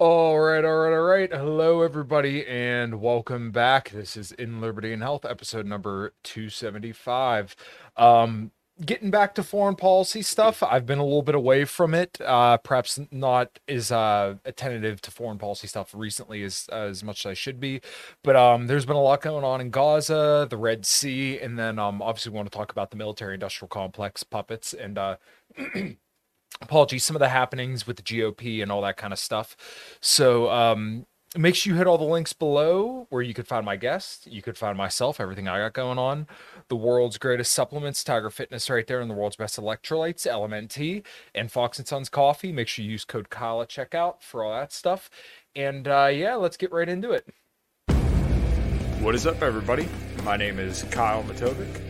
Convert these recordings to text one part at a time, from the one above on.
All right, all right, all right. Hello, everybody, and welcome back. This is In Liberty and Health, episode number 275. Um, getting back to foreign policy stuff, I've been a little bit away from it. Uh, perhaps not as uh, attentive to foreign policy stuff recently as as much as I should be. But um, there's been a lot going on in Gaza, the Red Sea, and then um, obviously we want to talk about the military-industrial complex puppets and. Uh, apologies some of the happenings with the gop and all that kind of stuff. So um make sure you hit all the links below where you could find my guest you could find myself everything i got going on. The world's greatest supplements tiger fitness right there and the world's best electrolytes Element lmnt and fox and sons coffee. Make sure you use code kyle at checkout for all that stuff. And uh yeah let's get right into it. What is up everybody? My name is kyle Matovcik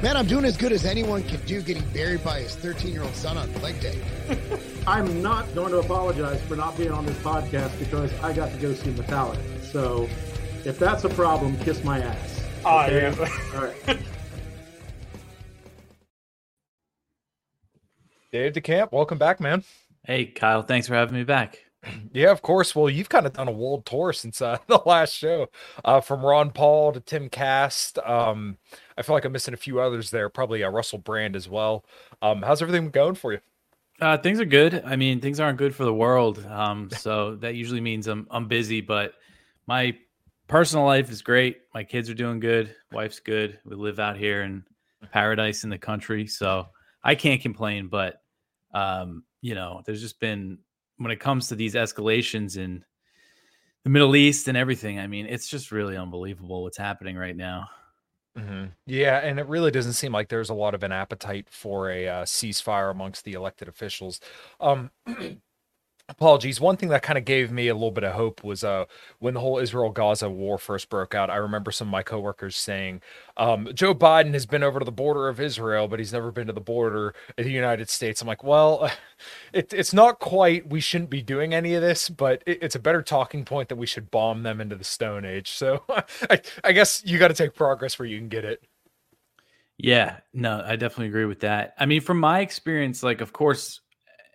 Man, I'm doing as good as anyone can do getting buried by his 13 year old son on leg day. I'm not going to apologize for not being on this podcast because I got to go see Metallica. So if that's a problem, kiss my ass. I Okay? am. All right. Dave DeCamp, welcome back, man. Hey, Kyle, thanks for having me back. Yeah, of course. Well, you've kind of done a world tour since uh, the last show, uh, from Ron Paul to Timcast. Um, I feel like I'm missing a few others there, probably uh, Russell Brand as well. Um, how's everything going for you? Uh, things are good. I mean, things aren't good for the world. Um, so that usually means I'm I'm busy, but my personal life is great. My kids are doing good. Wife's good. We live out here in paradise in the country, so I can't complain. But um, you know, there's just been when it comes to these escalations in the Middle East and everything. I mean, it's just really unbelievable what's happening right now. Yeah, and it really doesn't seem like there's a lot of an appetite for a uh, ceasefire amongst the elected officials. Um, apologies. One thing that kind of gave me a little bit of hope was uh, when the whole Israel Gaza war first broke out. I remember some of my coworkers saying, um, Joe Biden has been over to the border of Israel, but he's never been to the border of the United States. I'm like, well, it, it's not quite, we shouldn't be doing any of this, but it, it's a better talking point that we should bomb them into the Stone Age. So I, I guess you got to take progress where you can get it. Yeah, no, I definitely agree with that. I mean, from my experience, like, of course,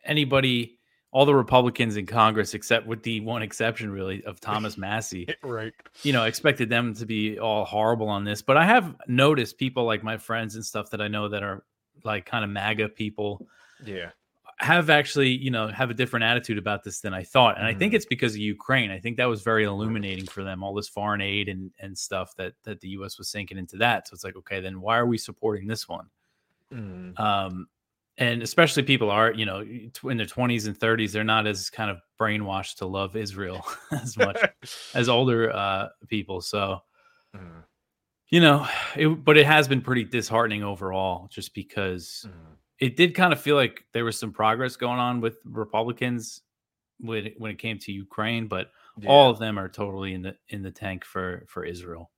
anybody, all the Republicans in Congress, except with the one exception, really, of Thomas Massie, Right. you know, expected them to be all horrible on this. But I have noticed people like my friends and stuff that I know that are like kind of MAGA people Yeah. have actually, you know, have a different attitude about this than I thought. And I think Mhm. it's because of Ukraine. I think that was very illuminating for them, all this foreign aid and and stuff that that the US was sinking into that. So it's like, okay, then why are we supporting this one? Mm. um, and especially people are you know in their 20s and 30s they're not as kind of brainwashed to love israel as much as older uh, people so Mm. you know it, but it has been pretty disheartening overall just because Mm. it did kind of feel like there was some progress going on with republicans when it, when it came to ukraine but all of them are totally in the in the tank for for israel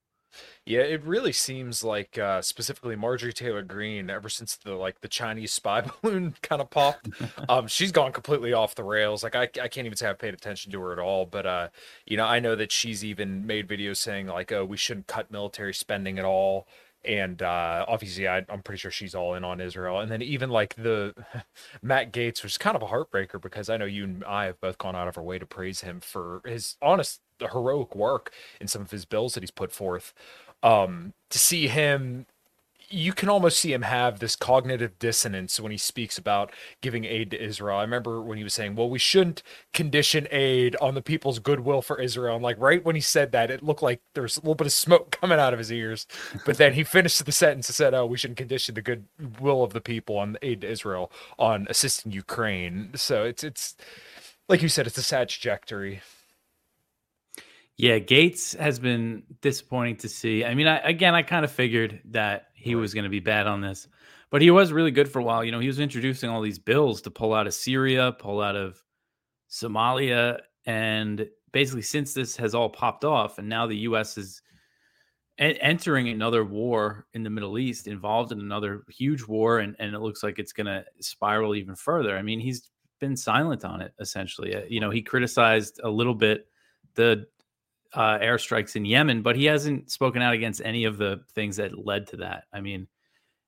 Yeah, it really seems like uh, specifically Marjorie Taylor Greene, ever since the like the Chinese spy balloon kind of popped, um, she's gone completely off the rails. Like I, I can't even say I've paid attention to her at all. But uh, you know, I know that she's even made videos saying like, oh, we shouldn't cut military spending at all. And uh, obviously, I, I'm pretty sure she's all in on Israel. And then even like the Matt Gaetz, which is kind of a heartbreaker because I know you and I have both gone out of our way to praise him for his honest, heroic work in some of his bills that he's put forth. Um, to see him you can almost see him have this cognitive dissonance when he speaks about giving aid to Israel. I remember when he was saying, "Well, we shouldn't condition aid on the people's goodwill for Israel." And like right when he said that, it looked like there was a little bit of smoke coming out of his ears. But then he finished the sentence and said, "Oh, we shouldn't condition the goodwill of the people on aid to Israel on assisting Ukraine." So it's it's like you said, it's a sad trajectory. Yeah, Gaetz has been disappointing to see. I mean, I, again, I kind of figured that he right. was going to be bad on this, but he was really good for a while. You know, he was introducing all these bills to pull out of Syria, pull out of Somalia, and basically, since this has all popped off, and now the U.S. is a- entering another war in the Middle East, involved in another huge war, and and it looks like it's going to spiral even further. I mean, he's been silent on it essentially. Uh, you know, he criticized a little bit the uh, airstrikes in Yemen, but he hasn't spoken out against any of the things that led to that. I mean,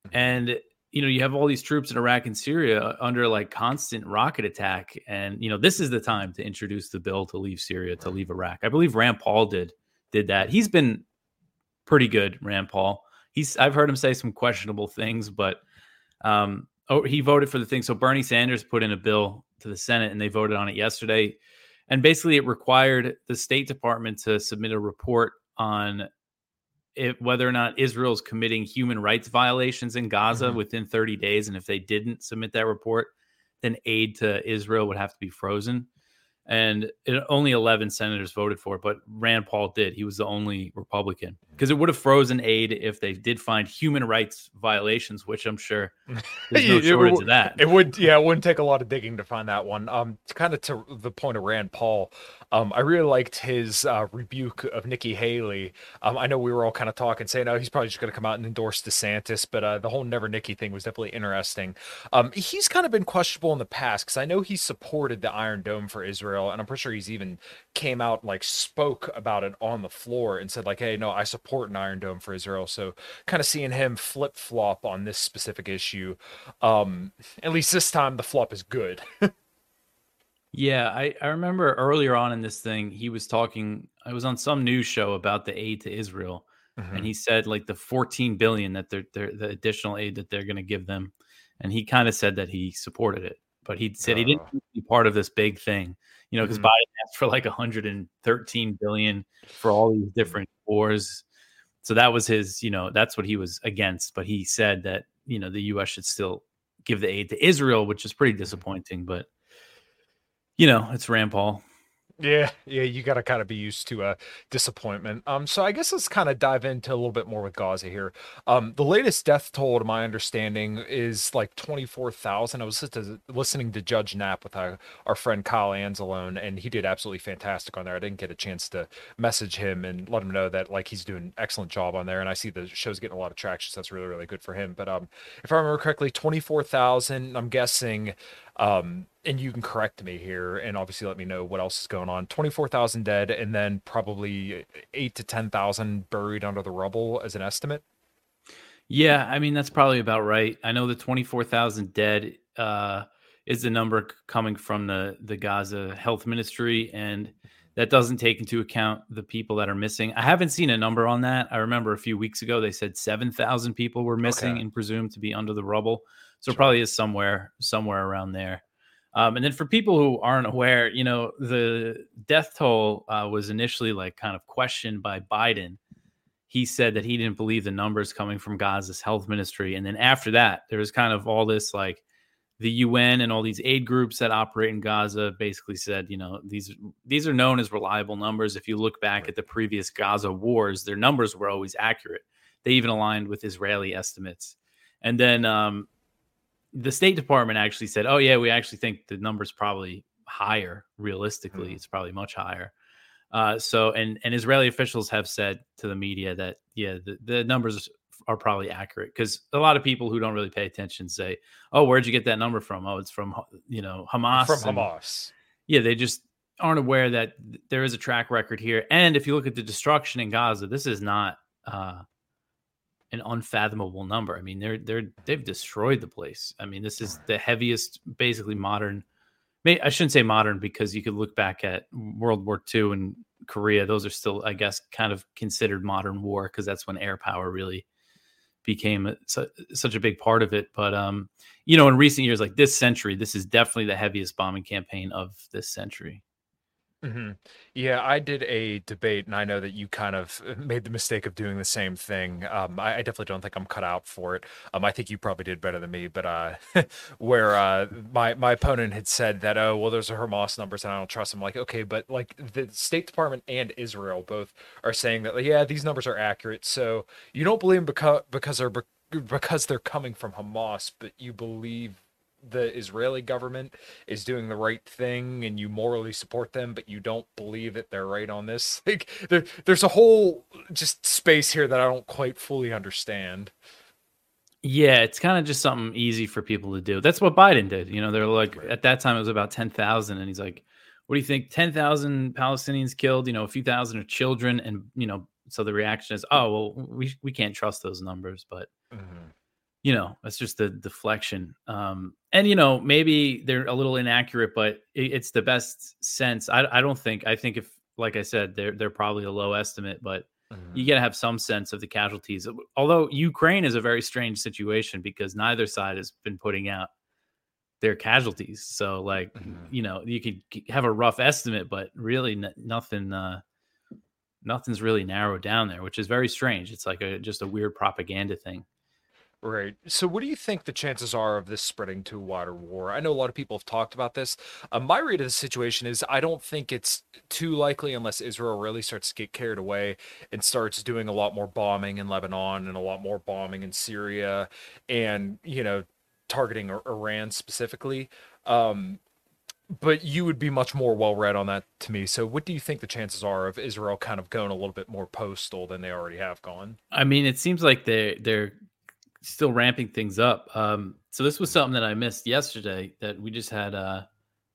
mm-hmm. and you know, you have all these troops in Iraq and Syria under like constant rocket attack, and you know, this is the time to introduce the bill to leave Syria, to leave Iraq. I believe Rand Paul did did that. He's been pretty good, Rand Paul. He's I've heard him say some questionable things, but um, oh, he voted for the thing. So Bernie Sanders put in a bill to the Senate, and they voted on it yesterday and basically it required the State Department to submit a report on it, whether or not Israel is committing human rights violations in Gaza mm-hmm. within 30 days, and if they didn't submit that report, then aid to Israel would have to be frozen. And it, only 11 senators voted for it but rand paul did. He was the only republican because it would have frozen aid if they did find human rights violations which i'm sure there's no shortage it, of that. it would yeah it wouldn't take a lot of digging to find that one. Um kind of to the point of rand paul um i really liked his uh, rebuke of nikki haley. Um i know we were all kind of talking saying oh he's probably just going to come out and endorse desantis but uh, the whole never nikki thing was definitely interesting. Um he's kind of been questionable in the past because i know he supported the iron dome for israel Israel, and I'm pretty sure he's even came out like spoke about it on the floor and said like, "Hey, no, I support an Iron Dome for Israel." So kind of seeing him flip flop on this specific issue, um, at least this time the flop is good. yeah, I I remember earlier on in this thing he was talking. I was on some news show about the aid to Israel. Mm-hmm. And he said like the 14 billion that they're, they're the additional aid that they're going to give them, and he kind of said that he supported it but he said he didn't uh. be part of this big thing you know, because mm-hmm. Biden asked for like 113 billion for all these different wars. So that was his, you know, that's what he was against. But he said that, you know, the US should still give the aid to Israel, which is pretty mm-hmm. disappointing. But, you know, it's Rand Paul. Yeah, yeah, you got to kind of be used to a uh, disappointment. Um, so I guess let's kind of dive into a little bit more with Gaza here. Um, the latest death toll, to my understanding, is like twenty four thousand. I was just listening to Judge Nap with our, our friend Kyle Anzalone, and he did absolutely fantastic on there. I didn't get a chance to message him and let him know that like he's doing an excellent job on there, and I see the show's getting a lot of traction. So that's really really good for him. But um, if I remember correctly, twenty four thousand. I'm guessing um, and you can correct me here and obviously let me know what else is going on 24,000 dead and then probably 8 to 10,000 buried under the rubble as an estimate yeah i mean that's probably about right i know the 24,000 dead uh, is the number coming from the the Gaza health ministry and that doesn't take into account the people that are missing. I haven't seen a number on that. I remember a few weeks ago they said 7,000 people were missing okay. and presumed to be under the rubble. So sure. probably is somewhere somewhere around there. Um, and then for people who aren't aware, you know, the death toll uh, was initially like kind of questioned by Biden. He said that he didn't believe the numbers coming from Gaza's health ministry. And then after that, there was kind of all this like the UN and all these aid groups that operate in Gaza basically said, you know, these these are known as reliable numbers. If you look back at the previous Gaza wars, their numbers were always accurate. They even aligned with Israeli estimates. And then um, the State Department actually said, "Oh yeah, we actually think the number's probably higher. Realistically, mm-hmm. it's probably much higher." Uh, so, and and Israeli officials have said to the media that yeah, the, the numbers are probably accurate because a lot of people who don't really pay attention say, "Oh, where'd you get that number from?" Oh, it's from you know Hamas. From and, Hamas. Yeah, they just aren't aware that there is a track record here. And if you look at the destruction in Gaza, this is not uh, an unfathomable number. I mean, they're they're they've destroyed the place. I mean, this is the heaviest, basically modern. I shouldn't say modern because you could look back at World War II and Korea. Those are still, I guess, kind of considered modern war because that's when air power really became a, su- such a big part of it. But um, you know, in recent years, like this century, this is definitely the heaviest bombing campaign of this century. Hmm Yeah, I did a debate, and I know that you kind of uh, made the mistake of doing the same thing. Um, I, I definitely don't think I'm cut out for it. Um, I think you probably did better than me, but uh, where uh, my my opponent had said that, oh, well, there's a Hamas numbers, and I don't trust them. Like, okay, but like the State Department and Israel both are saying that, like, yeah, these numbers are accurate. So you don't believe them because because they're because they're coming from Hamas, but you believe the Israeli government is doing the right thing and you morally support them, but you don't believe that they're right on this. Like there, there's a whole just space here that I don't quite fully understand. Yeah, it's kind of just something easy for people to do. That's what Biden did. You know, they're like at that time it was about ten thousand, and he's like, "What do you think? Ten thousand Palestinians killed? You know, a few thousand are children, and you know." So the reaction is, "Oh, well, we we can't trust those numbers," but mm-hmm. You know that's just the deflection um and you know maybe they're a little inaccurate but it, it's the best sense I, I don't think i think if like i said they're they're probably a low estimate but you got to have some sense of the casualties although ukraine is a very strange situation because neither side has been putting out their casualties so like you know you could have a rough estimate but really n- nothing uh nothing's really narrowed down there which is very strange it's like a just a weird propaganda thing Right. So, what do you think the chances are of this spreading to a wider war? I know a lot of people have talked about this. Uh, my read of the situation is I don't think it's too likely unless Israel really starts to get carried away and starts doing a lot more bombing in Lebanon and a lot more bombing in Syria and, you know, targeting Ir- Iran specifically. Um, but you would be much more well read on that to me. So, what do you think the chances are of Israel kind of going a little bit more postal than they already have gone? I mean, it seems like they they're still ramping things up. Um, so this was something that I missed yesterday that we just had uh,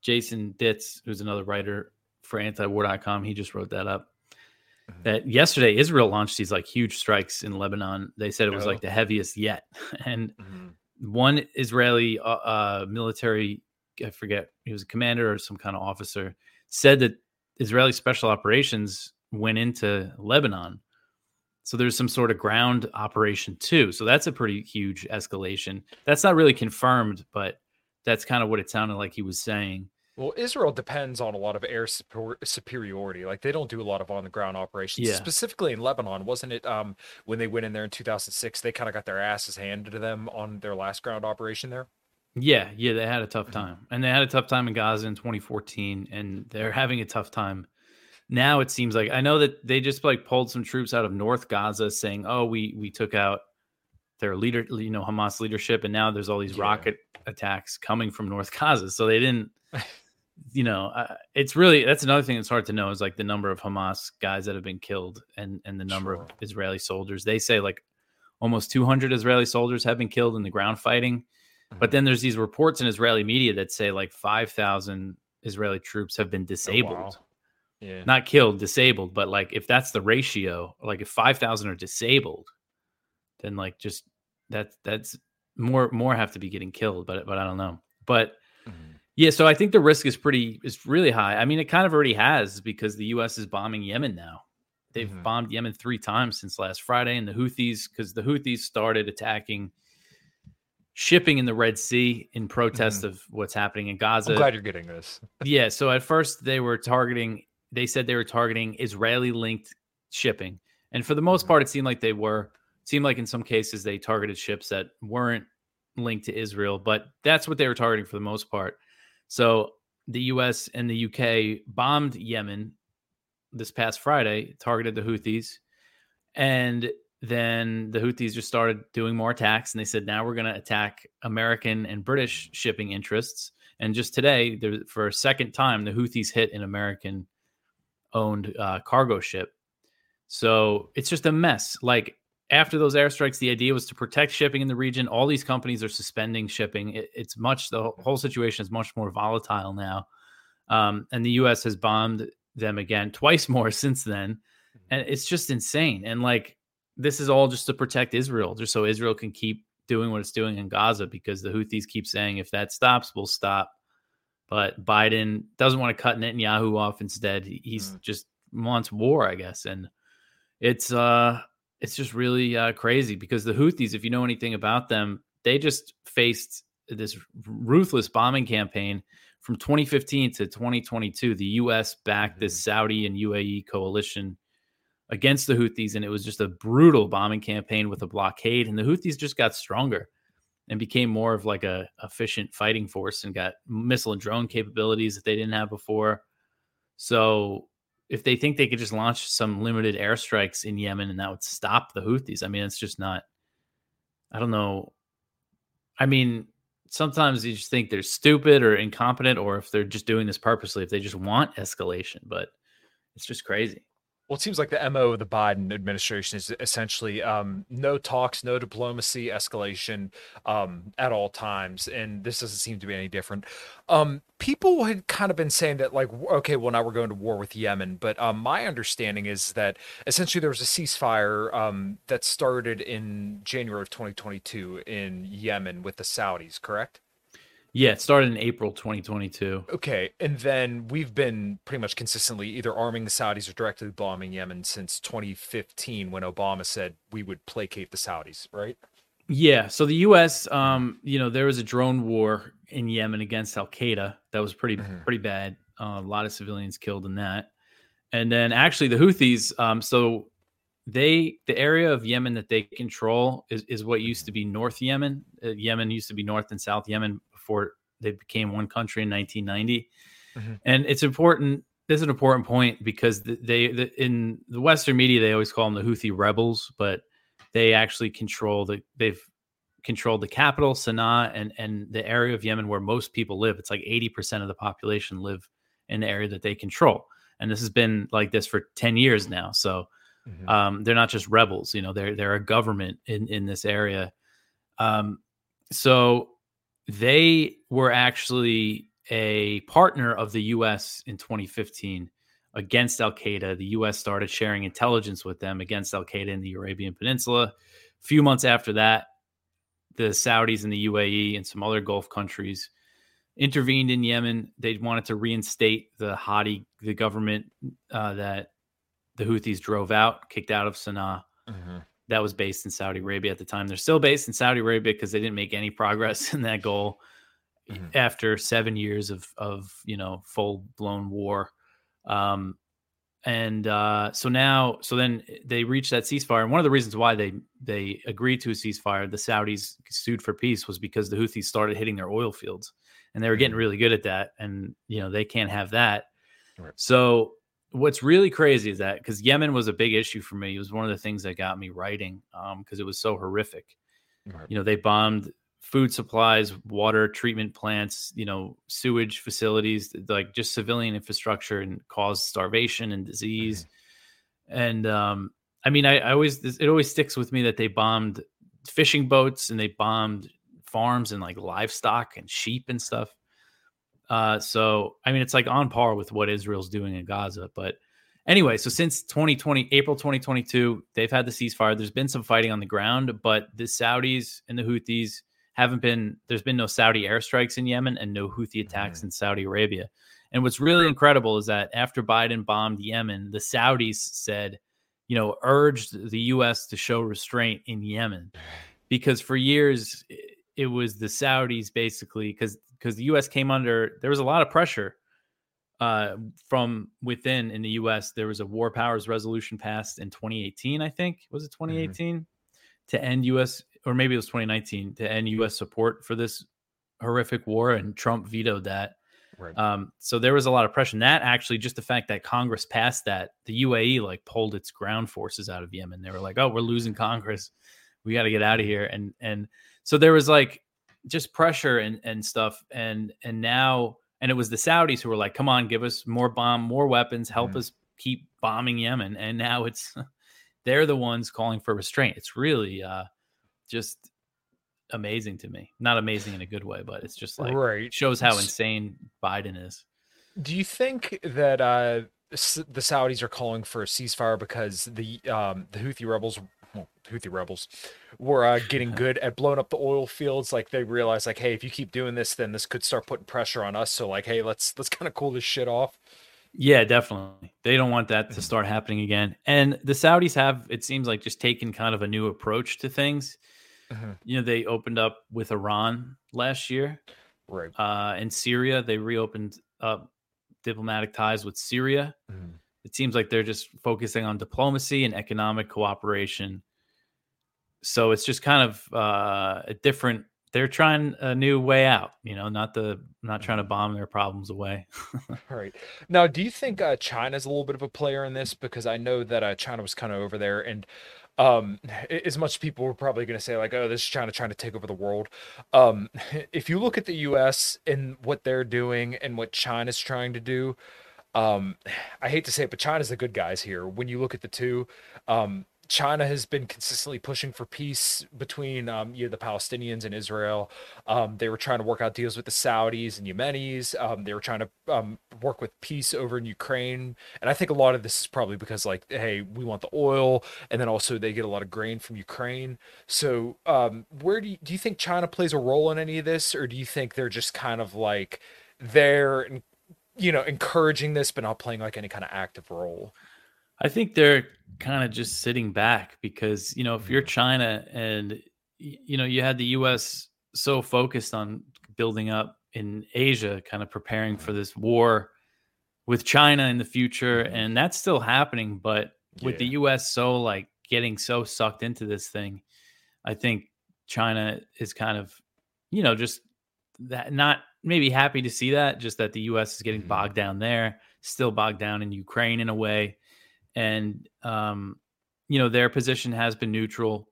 Jason Ditz, who's another writer for antiwar.com. He just wrote that up. That yesterday Israel launched these like huge strikes in Lebanon. They said it was Oh. like the heaviest yet. And one Israeli uh, uh, military, I forget, he was a commander or some kind of officer, said that Israeli special operations went into Lebanon. So there's some sort of ground operation too. So that's a pretty huge escalation. That's not really confirmed, but that's kind of what it sounded like he was saying. Well, Israel depends on a lot of air super- superiority. Like they don't do a lot of on the ground operations. Yeah. Specifically in Lebanon, wasn't it? Um, when they went in there in 2006, they kind of got their asses handed to them on their last ground operation there. Yeah, yeah, they had a tough time. And they had a tough time in Gaza in 2014 and they're having a tough time now it seems like I know that they just like pulled some troops out of North Gaza saying, "Oh, we we took out their leader, you know, Hamas leadership and now there's all these Yeah. rocket attacks coming from North Gaza." So they didn't you know, uh, it's really that's another thing that's hard to know is like the number of Hamas guys that have been killed and and the number of Israeli soldiers. They say like almost 200 Israeli soldiers have been killed in the ground fighting. But then there's these reports in Israeli media that say like 5,000 Israeli troops have been disabled. Oh, wow. Yeah. Not killed, disabled, but like if that's the ratio, like if 5,000 are disabled, then like just that that's more more have to be getting killed, but but I don't know. But Mhm. yeah, so I think the risk is pretty is really high. I mean, it kind of already has because the US is bombing Yemen now. They've Mhm. bombed Yemen 3 times since last Friday and the Houthis cuz the Houthis started attacking shipping in the Red Sea in protest of what's happening in Gaza I'm glad you're getting this. yeah so at first they were targeting they said they were targeting israeli linked shipping and for the most Mhm. part it seemed like they were it seemed like in some cases they targeted ships that weren't linked to israel but that's what they were targeting for the most part so the us and the uk bombed yemen this past friday targeted the houthis and then the Houthis just started doing more attacks, and they said, now we're going to attack American and British shipping interests. And just today, there, for a second time, the Houthis hit an American owned uh, cargo ship. So it's just a mess. Like after those airstrikes, the idea was to protect shipping in the region. All these companies are suspending shipping. It, it's much, the whole situation is much more volatile now. Um, and the U.S. has bombed them again twice more since then. And it's just insane. And like, this is all just to protect Israel, just so Israel can keep doing what it's doing in Gaza because the Houthis keep saying if that stops, we'll stop. But Biden doesn't want to cut Netanyahu off instead. He's Mm. just wants war, I guess. And it's uh it's just really uh, crazy because the Houthis, if you know anything about them, they just faced this ruthless bombing campaign from 2015 to 2022. The U.S. backed this Mm-hmm. Saudi and UAE coalition against the Houthis, and it was just a brutal bombing campaign with a blockade. And the Houthis just got stronger and became more of like a efficient fighting force and got missile and drone capabilities that they didn't have before. So if they think they could just launch some limited airstrikes in Yemen and that would stop the Houthis, I mean, it's just not. I don't know. I mean, sometimes you just think they're stupid or incompetent, or if they're just doing this purposely, if they just want escalation, but it's just crazy. Well, it seems like the MO of the Biden administration is essentially um, no talks, no diplomacy, escalation um, at all times. And this doesn't seem to be any different. Um, people had kind of been saying that, like, okay, well, now we're going to war with Yemen. But um, my understanding is that essentially there was a ceasefire um, that started in January of 2022 in Yemen with the Saudis, correct? Yeah, it started in April 2022. Okay, and then we've been pretty much consistently either arming the Saudis or directly bombing Yemen since 2015 when Obama said we would placate the Saudis, right? Yeah, so the U.S., um, you know, there was a drone war in Yemen against Al Qaeda that was pretty Mhm. pretty bad. Uh, a lot of civilians killed in that, and then actually the Houthis. Um, so they the area of Yemen that they control is is what used to be North Yemen. Uh, Yemen used to be North and South Yemen before they became one country in 1990, Mhm. and it's important. This is an important point because th- they the, in the Western media they always call them the Houthi rebels, but they actually control the they've controlled the capital Sana'a and and the area of Yemen where most people live. It's like 80% of the population live in the area that they control. And this has been like this for 10 years now. So Mhm. um, they're not just rebels, you know, they're they're a government in in this area. Um, so they were actually a partner of the US in 2015 against Al Qaeda. The US started sharing intelligence with them against Al Qaeda in the Arabian Peninsula. A few months after that, the Saudis and the UAE and some other Gulf countries intervened in Yemen. They wanted to reinstate the Hadi, the government uh, that the Houthis drove out, kicked out of Sana'a. Mhm. That was based in Saudi Arabia at the time. They're still based in Saudi Arabia because they didn't make any progress in that goal Mhm. after seven years of of you know full blown war. Um, and uh, so now, so then they reached that ceasefire. And one of the reasons why they they agreed to a ceasefire, the Saudis sued for peace, was because the Houthis started hitting their oil fields, and they were getting Mhm. really good at that. And you know they can't have that. Right. So what's really crazy is that because Yemen was a big issue for me. It was one of the things that got me writing because it was so horrific. Right. You know, they bombed food supplies, water treatment plants, you know, sewage facilities, like just civilian infrastructure, and caused starvation and disease. And um, I mean, I, I always it always sticks with me that they bombed fishing boats and they bombed farms and like livestock and sheep and stuff. Uh, so I mean, it's like on par with what Israel's doing in Gaza. But anyway, so since 2020, April 2022, they've had the ceasefire. There's been some fighting on the ground, but the Saudis and the Houthis haven't been. There's been no Saudi airstrikes in Yemen and no Houthi attacks in Saudi Arabia. And what's really incredible is that after Biden bombed Yemen, the Saudis said, you know, urged the U.S. to show restraint in Yemen because for years it was the Saudis basically because because the U.S. came under there was a lot of pressure uh, from within in the U.S. There was a war powers resolution passed in 2018, I think was it 2018 to end U.S. or maybe it was 2019 to end U.S. support for this horrific war, and Trump vetoed that. Right. Um, so there was a lot of pressure. And that actually, just the fact that Congress passed that, the UAE like pulled its ground forces out of Yemen. They were like, "Oh, we're losing Congress. We got to get out of here." And and so there was like just pressure and and stuff. And and now and it was the Saudis who were like, "Come on, give us more bomb, more weapons, help Mhm. us keep bombing Yemen." And now it's they're the ones calling for restraint. It's really uh, just amazing to me. Not amazing in a good way, but it's just like right. shows how insane Biden is. Do you think that uh, the Saudis are calling for a ceasefire because the um, the Houthi rebels, well, Houthi rebels, were uh, getting good at blowing up the oil fields? Like they realized, like, hey, if you keep doing this, then this could start putting pressure on us. So, like, hey, let's let's kind of cool this shit off. Yeah, definitely. They don't want that to start happening again. And the Saudis have, it seems like, just taken kind of a new approach to things. Mhm. You know, they opened up with Iran last year. Right. Uh, in Syria, they reopened up diplomatic ties with Syria. Mhm. It seems like they're just focusing on diplomacy and economic cooperation. So it's just kind of uh, a different. They're trying a new way out. You know, not the not trying to bomb their problems away. All right. Now, do you think uh, China's a little bit of a player in this? Because I know that uh, China was kind of over there, and um, as much people were probably going to say like, "Oh, this is China trying to take over the world." Um, if you look at the U.S. and what they're doing and what China's trying to do, um, I hate to say it, but China's the good guys here. When you look at the two, um, China has been consistently pushing for peace between um, you know, the Palestinians and Israel. Um, they were trying to work out deals with the Saudis and Yemenis. Um, they were trying to um, work with peace over in Ukraine. And I think a lot of this is probably because, like, hey, we want the oil, and then also they get a lot of grain from Ukraine. So, um, where do you, do you think China plays a role in any of this, or do you think they're just kind of like there and you know encouraging this, but not playing like any kind of active role? I think they're kind of just sitting back because, you know, if you're China and, you know, you had the US so focused on building up in Asia, kind of preparing for this war with China in the future. Mhm. And that's still happening. But with the US so like getting so sucked into this thing, I think China is kind of, you know, just that not maybe happy to see that, just that the US is getting Mhm. bogged down there, still bogged down in Ukraine in a way and um, you know their position has been neutral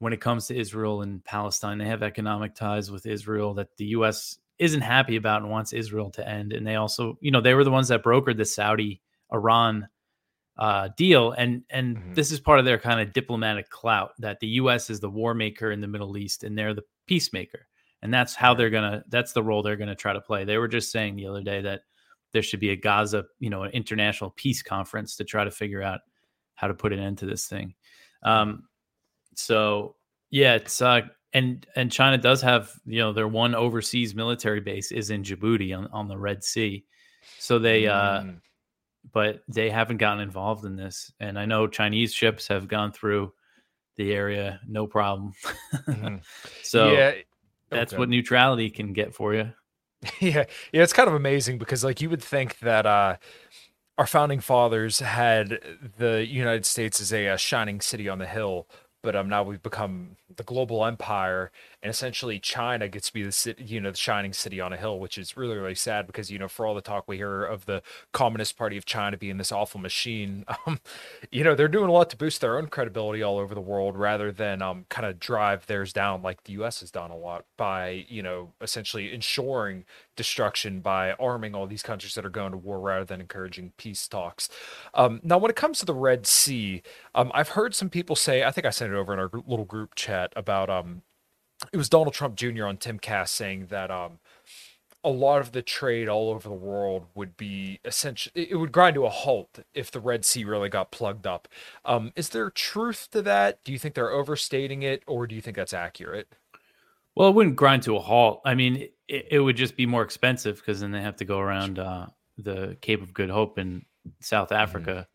when it comes to Israel and Palestine. They have economic ties with Israel that the U.S. isn't happy about and wants Israel to end. And they also, you know, they were the ones that brokered the Saudi Iran uh, deal, and and Mhm. this is part of their kind of diplomatic clout that the U.S. is the war maker in the Middle East and they're the peacemaker, and that's how they're gonna. That's the role they're gonna try to play. They were just saying the other day that there should be a Gaza, you know, an international peace conference to try to figure out how to put an end to this thing. Um, so yeah, it's uh, and and China does have you know their one overseas military base is in Djibouti on on the Red Sea, so they uh, Mm. but they haven't gotten involved in this. And I know Chinese ships have gone through the area, no problem. Mhm. so yeah, that's okay. what neutrality can get for you. yeah yeah it's kind of amazing because like you would think that uh our founding fathers had the united states as a, uh shining city on the hill but um now we've become the global empire and essentially china gets to be the city you know the shining city on a hill which is really really sad because you know for all the talk we hear of the communist party of china being this awful machine um you know they're doing a lot to boost their own credibility all over the world rather than um kind of drive theirs down like the us has done a lot by you know essentially ensuring destruction by arming all these countries that are going to war rather than encouraging peace talks. Um, now, when it comes to the Red Sea, um, I've heard some people say, I think I sent it over in our little group chat about um, it was Donald Trump Jr. on Timcast saying that um, a lot of the trade all over the world would be essentially it would grind to a halt if the Red Sea really got plugged up. Um, is there truth to that? Do you think they're overstating it, or do you think that's accurate? Well, it wouldn't grind to a halt. I mean, it, it would just be more expensive because then they have to go around uh, the Cape of Good Hope in South Africa,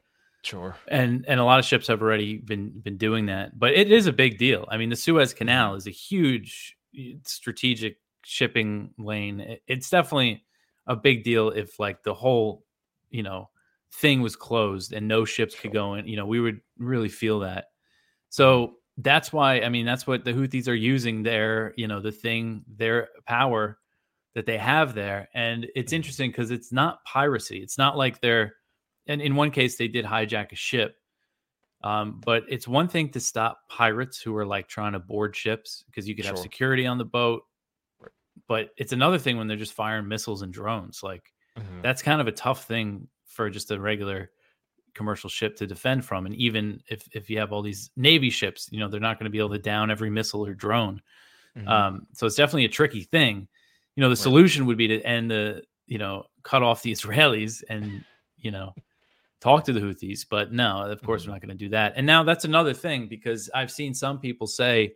Sure. and and a lot of ships have already been been doing that. But it is a big deal. I mean, the Suez Canal is a huge strategic shipping lane. It's definitely a big deal if like the whole, you know, thing was closed and no ships could go in. You know, we would really feel that. So that's why I mean that's what the Houthis are using their you know the thing their power that they have there, and it's mm. interesting because it's not piracy. It's not like they're and in one case they did hijack a ship, um, but it's one thing to stop pirates who are like trying to board ships because you could have security on the boat, but it's another thing when they're just firing missiles and drones. Like Mhm. that's kind of a tough thing for just a regular commercial ship to defend from and even if if you have all these navy ships you know they're not going to be able to down every missile or drone Mhm. um so it's definitely a tricky thing you know the Right. solution would be to end the you know cut off the israelis and you know talk to the houthis but no of course we're mm-hmm. not going to do that and now that's another thing because i've seen some people say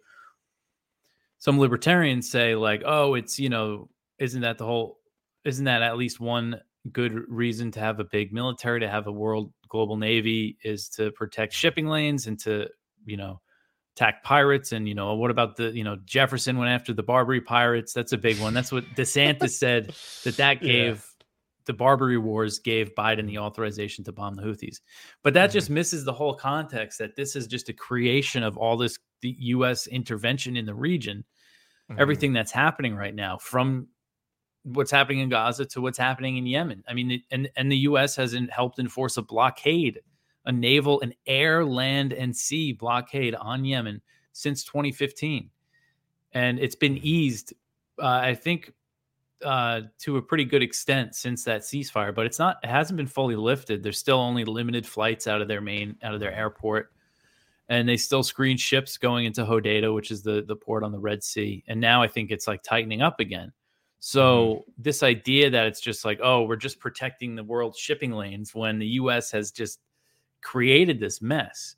some libertarians say like oh it's you know isn't that the whole isn't that at least one good reason to have a big military, to have a world global navy, is to protect shipping lanes and to you know attack pirates. And you know what about the you know Jefferson went after the Barbary pirates? That's a big one. That's what DeSantis said that that gave. Yeah. The Barbary Wars gave Biden the authorization to bomb the Houthis. But that mm-hmm. just misses the whole context that this is just a creation of all this the US intervention in the region mm-hmm. everything that's happening right now from what's happening in Gaza to what's happening in Yemen. I mean, and and the U.S. has helped enforce a blockade, a naval, an air, land, and sea blockade on Yemen since 2015, and it's been eased, uh, I think, uh, to a pretty good extent since that ceasefire. But it's not, it hasn't been fully lifted. There's still only limited flights out of their main, out of their airport and they still screen ships going into Hodeidah, which is the the port on the Red Sea. And now I think it's like tightening up again. So mm-hmm. this idea that it's just like, oh, we're just protecting the world's shipping lanes when the U.S. has just created this mess.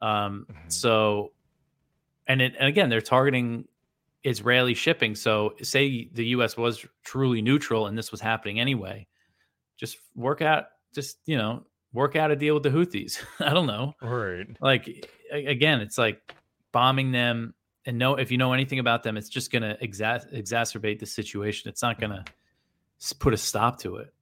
Um, mm-hmm. So, and, it, and again, they're targeting Israeli shipping. So, say the U.S. was truly neutral and this was happening anyway, just work out, just you know, work out a deal with the Houthis. I don't know. Right. Like again, it's like bombing them and know if you know anything about them, it's just going to exa- exacerbate the situation. It's not going to put a stop to it.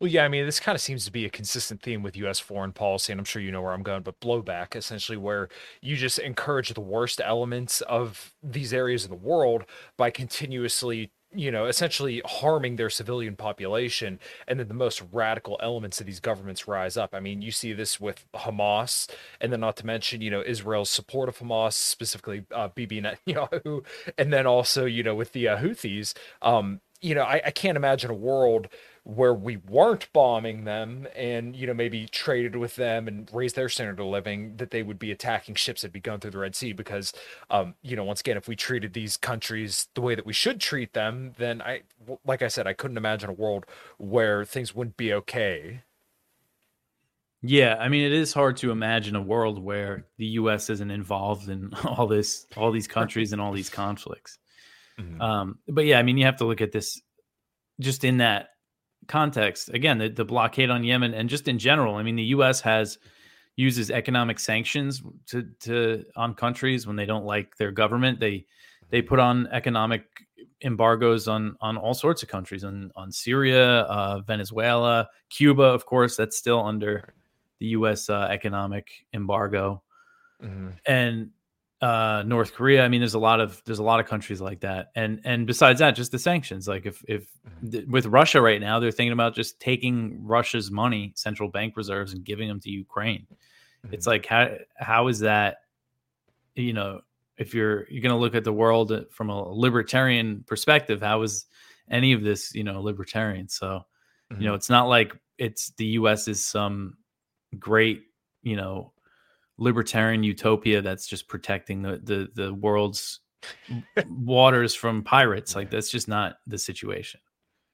Well, yeah, I mean, this kind of seems to be a consistent theme with U.S. foreign policy, and I'm sure you know where I'm going, but blowback, essentially, where you just encourage the worst elements of these areas of the world by continuously you know, essentially harming their civilian population. And then the most radical elements of these governments rise up. I mean, you see this with Hamas, and then not to mention, you know, Israel's support of Hamas, specifically uh, Bibi Netanyahu, and then also, you know, with the uh, Houthis. Um, you know, I, I can't imagine a world where we weren't bombing them and you know maybe traded with them and raised their standard of living that they would be attacking ships that be going through the red sea because um you know once again if we treated these countries the way that we should treat them then i like i said i couldn't imagine a world where things wouldn't be okay yeah, I mean, it is hard to imagine a world where the U.S. isn't involved in all this, all these countries and all these conflicts. Mm-hmm. Um, but yeah, I mean, you have to look at this just in that context, again, the, the blockade on Yemen and just in general, I mean, the U.S. has uses economic sanctions to, to on countries when they don't like their government. They they put on economic embargoes on on all sorts of countries on on Syria, uh, Venezuela, Cuba, of course, that's still under the U.S. Uh, economic embargo, mm-hmm. and uh, North Korea. I mean, there's a lot of there's a lot of countries like that, and and besides that, just the sanctions. Like if if mm-hmm. th- with Russia right now, they're thinking about just taking Russia's money, central bank reserves, and giving them to Ukraine. Mm-hmm. It's like how how is that? You know, if you're you're going to look at the world from a libertarian perspective, how is any of this you know libertarian? So mm-hmm. you know, mm-hmm. it's not like it's the U.S. is some great you know libertarian utopia that's just protecting the the, the world's waters from pirates. Like that's just not the situation.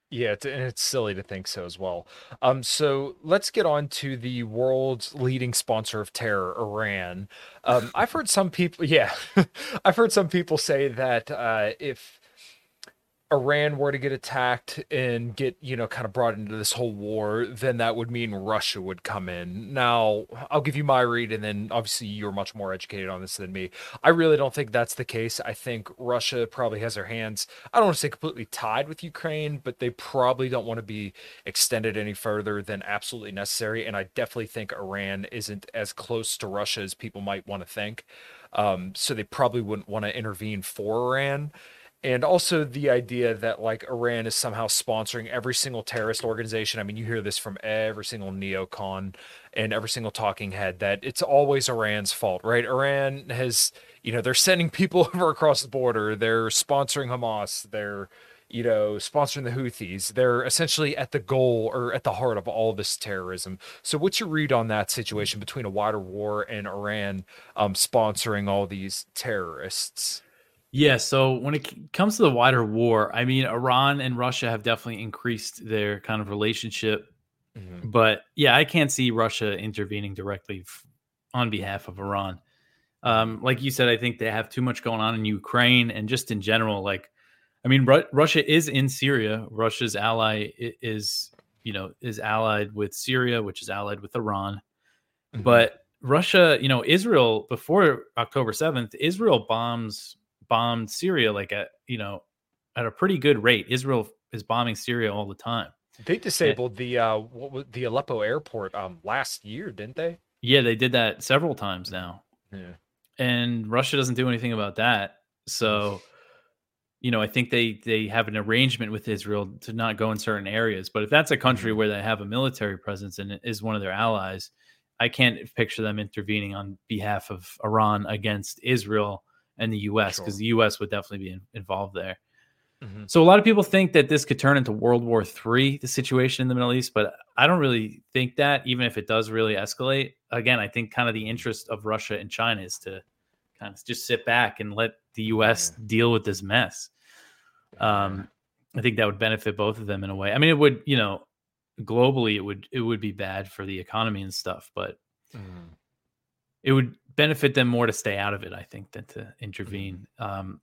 Yeah, it's, and it's silly to think so as well. Um, so let's get on to the world's leading sponsor of terror, Iran. Um, I've heard some people, yeah, I've heard some people say that uh, if Iran were to get attacked and get, you know, kind of brought into this whole war, then that would mean Russia would come in. Now, I'll give you my read, and then obviously you're much more educated on this than me. I really don't think that's the case. I think Russia probably has their hands, I don't want to say completely tied with Ukraine, but they probably don't want to be extended any further than absolutely necessary. And I definitely think Iran isn't as close to Russia as people might want to think. Um, so they probably wouldn't want to intervene for Iran and also the idea that like Iran is somehow sponsoring every single terrorist organization. I mean, you hear this from every single neocon and every single talking head that it's always Iran's fault, right? Iran has, you know, they're sending people over across the border, they're sponsoring Hamas, they're you know, sponsoring the Houthis. They're essentially at the goal or at the heart of all this terrorism. So, what's your read on that situation between a wider war and Iran um, sponsoring all these terrorists? Yeah, so when it comes to the wider war, I mean, Iran and Russia have definitely increased their kind of relationship. Mm-hmm. But yeah, I can't see Russia intervening directly f- on behalf of Iran. Um, like you said, I think they have too much going on in Ukraine and just in general. Like, I mean, Ru- Russia is in Syria. Russia's ally is, you know, is allied with Syria, which is allied with Iran. Mhm. But Russia, you know, Israel before October 7th, Israel bombs bombed Syria like at, you know, at a pretty good rate. Israel is bombing Syria all the time. They disabled the uh what was the Aleppo airport um last year, didn't they? Yeah, they did that several times now. Yeah. and Russia doesn't do anything about that. So, you know, I think they they have an arrangement with Israel to not go in certain areas. But if that's a country where they have a military presence and it is one of their allies, I can't picture them intervening on behalf of Iran against Israel and the U.S. because Sure. the U.S. would definitely be in, involved there. Mhm. So a lot of people think that this could turn into World War III, the situation in the Middle East, but I don't really think that. Even if it does really escalate, again, I think kind of the interest of Russia and China is to kind of just sit back and let the U.S. deal with this mess. Um, I think that would benefit both of them in a way. I mean, it would, you know, globally, it would it would be bad for the economy and stuff, but Mhm. it would benefit them more to stay out of it, I think, than to intervene. Um,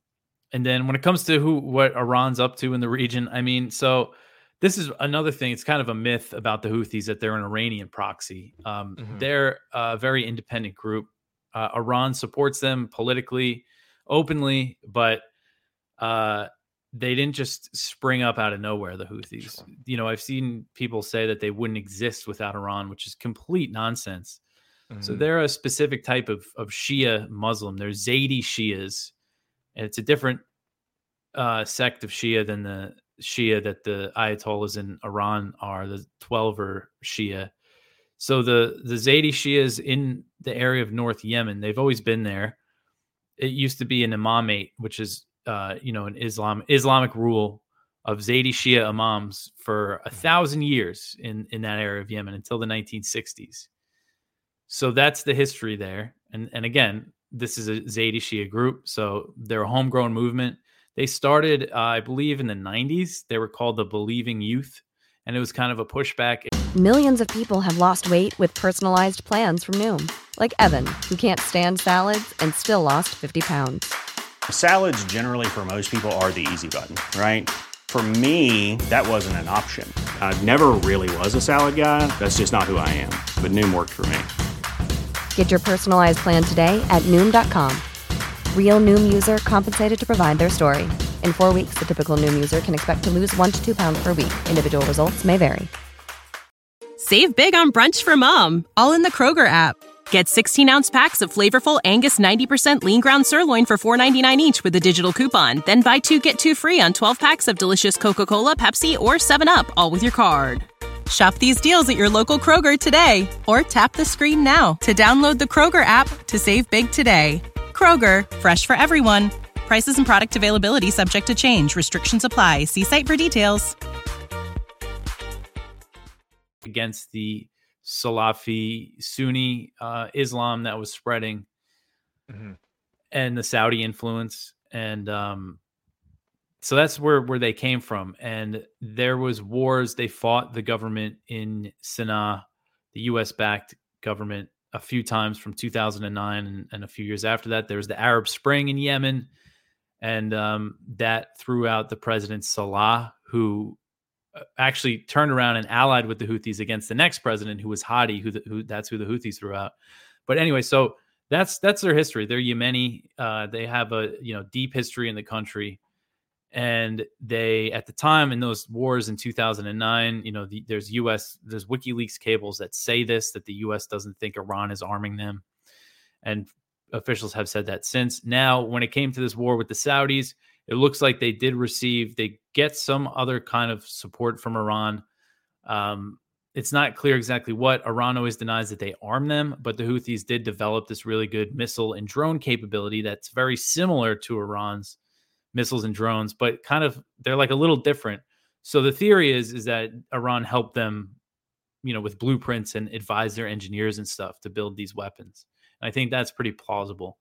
and then when it comes to who what Iran's up to in the region, I mean, so this is another thing. It's kind of a myth about the Houthis that they're an Iranian proxy. Um, Mhm. They're a very independent group. Uh, Iran supports them politically, openly, but uh, they didn't just spring up out of nowhere. The Houthis, Sure. you know, I've seen people say that they wouldn't exist without Iran, which is complete nonsense. So Mhm. they're a specific type of, of Shia Muslim. They're Zaidi Shias, and it's a different uh, sect of Shia than the Shia that the Ayatollahs in Iran are, the Twelver Shia. So the the Zaidi Shias in the area of North Yemen, they've always been there. It used to be an imamate, which is uh, you know an Islam Islamic rule of Zaidi Shia imams for a thousand years in in that area of Yemen until the 1960s. So that's the history there. And and again, this is a Zaidi Shia group, so they're a homegrown movement. They started, uh, I believe, in the 90s. They were called the Believing Youth, and it was kind of a pushback. Millions of people have lost weight with personalized plans from Noom, like Evan, who can't stand salads and still lost 50 pounds. Salads, generally, for most people, are the easy button, right? For me, that wasn't an option. I never really was a salad guy. That's just not who I am. But Noom worked for me. Get your personalized plan today at Noom.com. Real Noom user compensated to provide their story. In four weeks, the typical Noom user can expect to lose one to two pounds per week. Individual results may vary. Save big on brunch for mom, all in the Kroger app. Get 16 ounce packs of flavorful Angus 90% lean ground sirloin for $4.99 each with a digital coupon. Then buy two get two free on 12 packs of delicious Coca Cola, Pepsi, or 7UP, all with your card. Shop these deals at your local Kroger today or tap the screen now to download the Kroger app to save big today. Kroger, fresh for everyone. Prices and product availability subject to change. Restrictions apply. See site for details. against the Salafi Sunni uh, Islam that was spreading Mhm. and the Saudi influence. And um, so that's where, where they came from. And there was wars. They fought the government in Sana'a, the U.S. backed government, a few times from 2009 and, and a few years after that. There was the Arab Spring in Yemen. And um, that threw out the president Saleh, who uh, actually turned around and allied with the Houthis against the next president, who was Hadi, who, the, who that's who the Houthis threw out. But anyway, so that's that's their history. They're Yemeni. Uh, they have a you know deep history in the country, and they at the time in those wars in 2009, you know, the, there's U.S. there's WikiLeaks cables that say this that the U.S. doesn't think Iran is arming them, and officials have said that since. Now, when it came to this war with the Saudis, it looks like they did receive they get some other kind of support from Iran. Um, it's not clear exactly what. Iran always denies that they arm them, but the Houthis did develop this really good missile and drone capability that's very similar to Iran's missiles and drones, but kind of they're like a little different. So the theory is is that Iran helped them, you know, with blueprints and advise their engineers and stuff to build these weapons. And I think that's pretty plausible.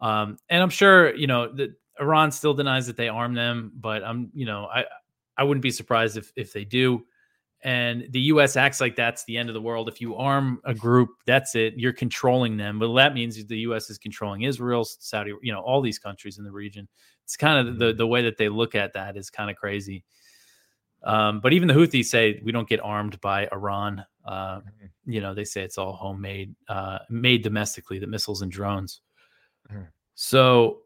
Um, and I'm sure, you know, that Iran still denies that they arm them, but I'm, you know, I I wouldn't be surprised if if they do. And the U.S. acts like that's the end of the world. If you arm a group, that's it. You're controlling them. But that means the U.S. is controlling Israel, Saudi, you know, all these countries in the region. It's kind of the the way that they look at that is kind of crazy. Um, but even the Houthis say we don't get armed by Iran. Uh, Mhm. you know, they say it's all homemade, uh, made domestically, the missiles and drones. Mhm. So,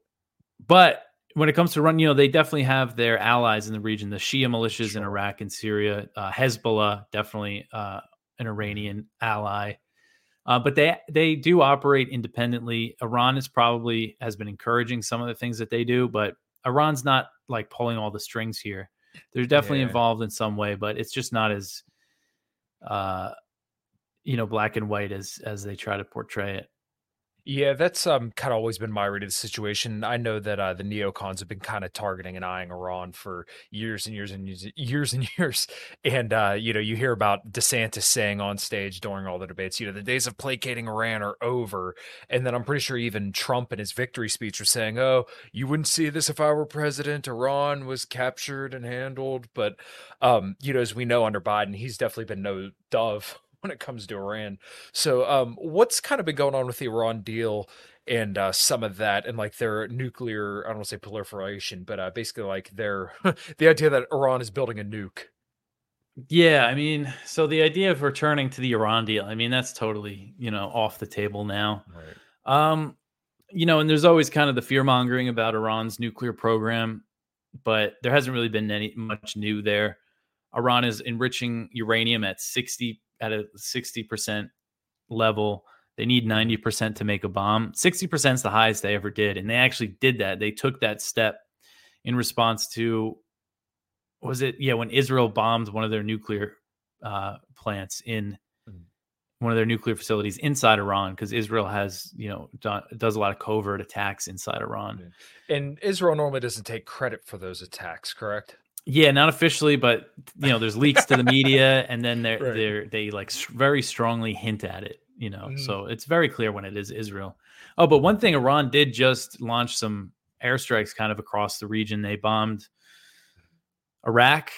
but when it comes to run, you know, they definitely have their allies in the region, the Shia militias in Iraq and Syria, uh, Hezbollah, definitely uh, an Iranian ally. Uh, but they they do operate independently. Iran is probably has been encouraging some of the things that they do, but Iran's not like pulling all the strings here. They're definitely Yeah. involved in some way, but it's just not as uh you know black and white as as they try to portray it. Yeah, that's um kind of always been my read of the situation. I know that uh, the neocons have been kind of targeting and eyeing Iran for years and years and years, years and years. And uh, you know, you hear about DeSantis saying on stage during all the debates, you know, the days of placating Iran are over. And then I'm pretty sure even Trump in his victory speech was saying, "Oh, you wouldn't see this if I were president. Iran was captured and handled." But um, you know, as we know under Biden, he's definitely been no dove when it comes to Iran. So, um, what's kind of been going on with the Iran deal and uh, some of that, and like their nuclear, I don't want to say proliferation, but uh, basically like their the idea that Iran is building a nuke. Yeah, I mean, so the idea of returning to the Iran deal, I mean, that's totally, you know, off the table now. Right. Um, you know, and there's always kind of the fear mongering about Iran's nuclear program, but there hasn't really been any much new there. Iran is enriching uranium at 60 at a 60% level. They need 90% to make a bomb. 60% is the highest they ever did. And they actually did that. They took that step in response to was it yeah, when Israel bombed one of their nuclear uh plants in Mhm. one of their nuclear facilities inside Iran because Israel has, you know, do, does a lot of covert attacks inside Iran. And Israel normally doesn't take credit for those attacks, correct? Yeah, not officially, but you know, there's leaks to the media, and then they're Right. they're they like very strongly hint at it. You know, Mhm. so it's very clear when it is Israel. Oh, but one thing, Iran did just launch some airstrikes kind of across the region. They bombed Iraq,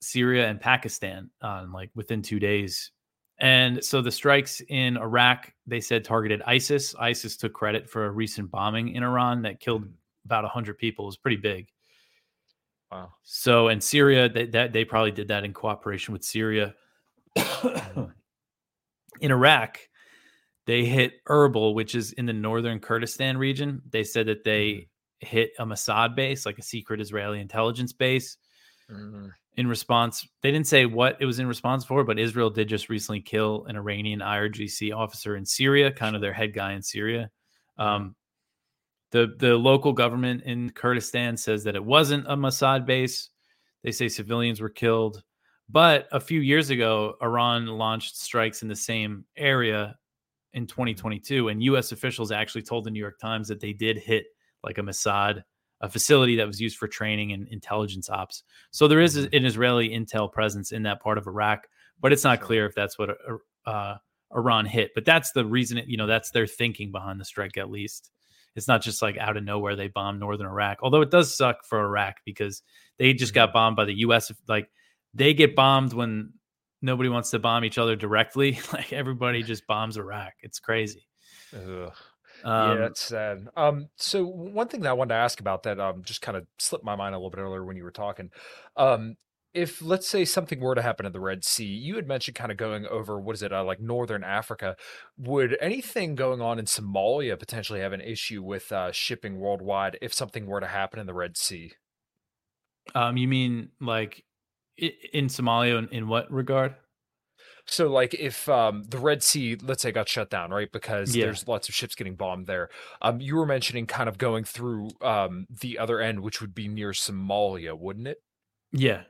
Syria, and Pakistan on like within two days. And so the strikes in Iraq, they said targeted ISIS. ISIS took credit for a recent bombing in Iran that killed about 100 people. It was pretty big. Wow. So in Syria, they, that they probably did that in cooperation with Syria. in Iraq, they hit Erbil, which is in the northern Kurdistan region. They said that they hit a Mossad base, like a secret Israeli intelligence base. Mhm. In response, they didn't say what it was in response for, but Israel did just recently kill an Iranian IRGC officer in Syria, kind of their head guy in Syria. Um, the the local government in Kurdistan says that it wasn't a Mossad base. They say civilians were killed, but a few years ago, Iran launched strikes in the same area in 2022, and U.S. officials actually told the New York Times that they did hit like a Mossad, a facility that was used for training and intelligence ops. So there is an Israeli intel presence in that part of Iraq, but it's not clear if that's what uh, uh, Iran hit. But that's the reason, it, you know, that's their thinking behind the strike at least. It's not just like out of nowhere they bombed northern Iraq. Although it does suck for Iraq because they just got bombed by the US. Like they get bombed when nobody wants to bomb each other directly. Like everybody just bombs Iraq. It's crazy. Ugh. Um, yeah, it's sad. Um, so one thing that I wanted to ask about that um just kind of slipped my mind a little bit earlier when you were talking. Um, if let's say something were to happen in the Red Sea, you had mentioned kind of going over what is it, uh, like northern Africa. Would anything going on in Somalia potentially have an issue with uh, shipping worldwide if something were to happen in the Red Sea? um, you mean like in Somalia? In, in what regard? So, like, if um, the Red Sea, let's say, got shut down, right? Because Yeah. there's lots of ships getting bombed there. Um, you were mentioning kind of going through um, the other end, which would be near Somalia, wouldn't it? Yeah.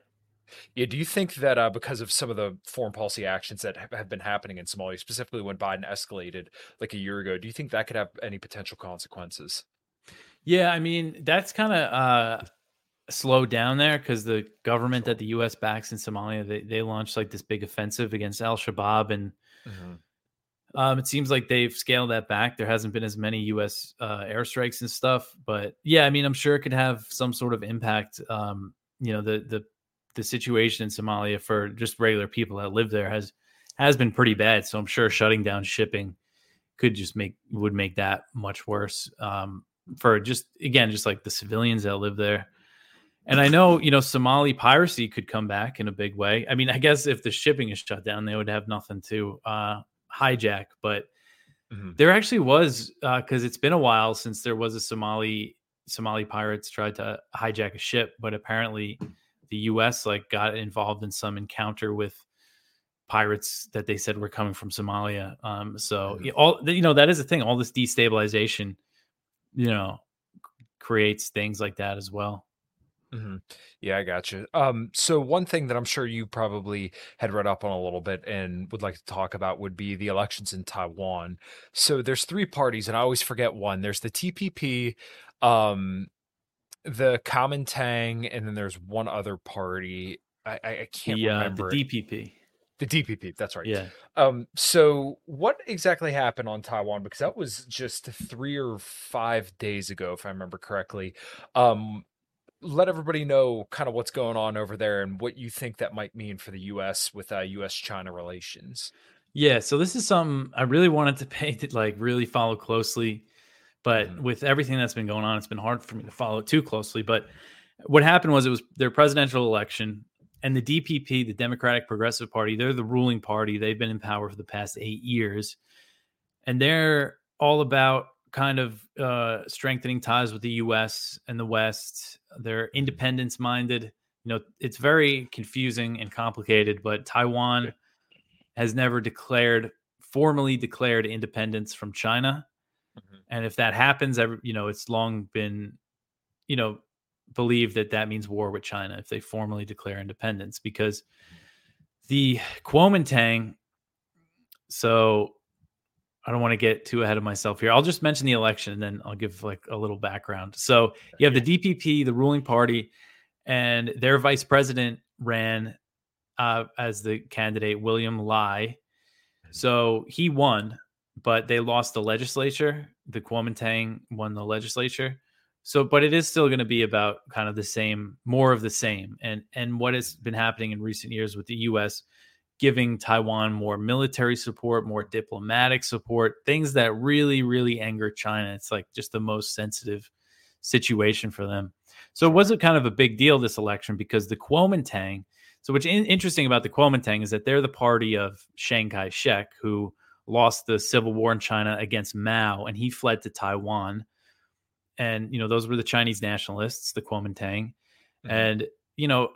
Yeah. Do you think that uh, because of some of the foreign policy actions that have- have been happening in Somalia, specifically when Biden escalated like a year ago, do you think that could have any potential consequences? Yeah, I mean that's kind of uh, slowed down there because the government that the U.S. backs in Somalia they they launched like this big offensive against Al Shabaab, and um, it seems like they've scaled that back. There hasn't been as many U.S. Uh, airstrikes and stuff, but yeah, I mean I'm sure it could have some sort of impact. Um, you know the the the situation in Somalia for just regular people that live there has has been pretty bad. So I'm sure shutting down shipping could just make would make that much worse um, for just again just like the civilians that live there. And I know, you know, Somali piracy could come back in a big way. I mean, I guess if the shipping is shut down, they would have nothing to uh, hijack. But mm-hmm. there actually was, because uh, it's been a while since there was a Somali Somali pirates tried to hijack a ship, but apparently the U.S. like got involved in some encounter with pirates that they said were coming from Somalia. Um, so mm-hmm. all you know that is a thing. All this destabilization, you know, creates things like that as well. Mm-hmm. Yeah, I got you. Um, so one thing that I'm sure you probably had read up on a little bit and would like to talk about would be the elections in Taiwan. So there's three parties, and I always forget one. There's the TPP, um, the Kuomintang, and then there's one other party. I, I, I can't the, uh, remember the DPP. The DPP, that's right. Yeah. Um. So, what exactly happened on Taiwan? Because that was just three or five days ago, if I remember correctly. Um. Let everybody know kind of what's going on over there and what you think that might mean for the U.S. with uh, U.S.-China relations. Yeah. So this is something I really wanted to pay to like really follow closely, but mm-hmm. with everything that's been going on, it's been hard for me to follow it too closely. But what happened was it was their presidential election and the DPP, the Democratic Progressive Party, they're the ruling party. They've been in power for the past eight years, and they're all about kind of uh, strengthening ties with the U.S. and the West. They're independence minded. You know, it's very confusing and complicated, but Taiwan has never declared formally declared independence from China. Mm-hmm. And if that happens, every, you know, it's long been, you know, believe that that means war with China if they formally declare independence because the Kuomintang. So I don't want to get too ahead of myself here. I'll just mention the election and then I'll give like a little background. So you have the DPP, the ruling party, and their vice president ran uh, as the candidate William Lai. So he won, but they lost the legislature. The Kuomintang won the legislature. So, but it is still going to be about kind of the same, more of the same, and and what has been happening in recent years with the U.S. giving Taiwan more military support, more diplomatic support, things that really, really anger China. It's like just the most sensitive situation for them. So, it wasn't kind of a big deal this election because the Kuomintang. So, what's in, interesting about the Kuomintang is that they're the party of Chiang Kai Shek, who lost the civil war in China against Mao, and he fled to Taiwan and you know those were the Chinese nationalists, the Kuomintang, mm-hmm. and you know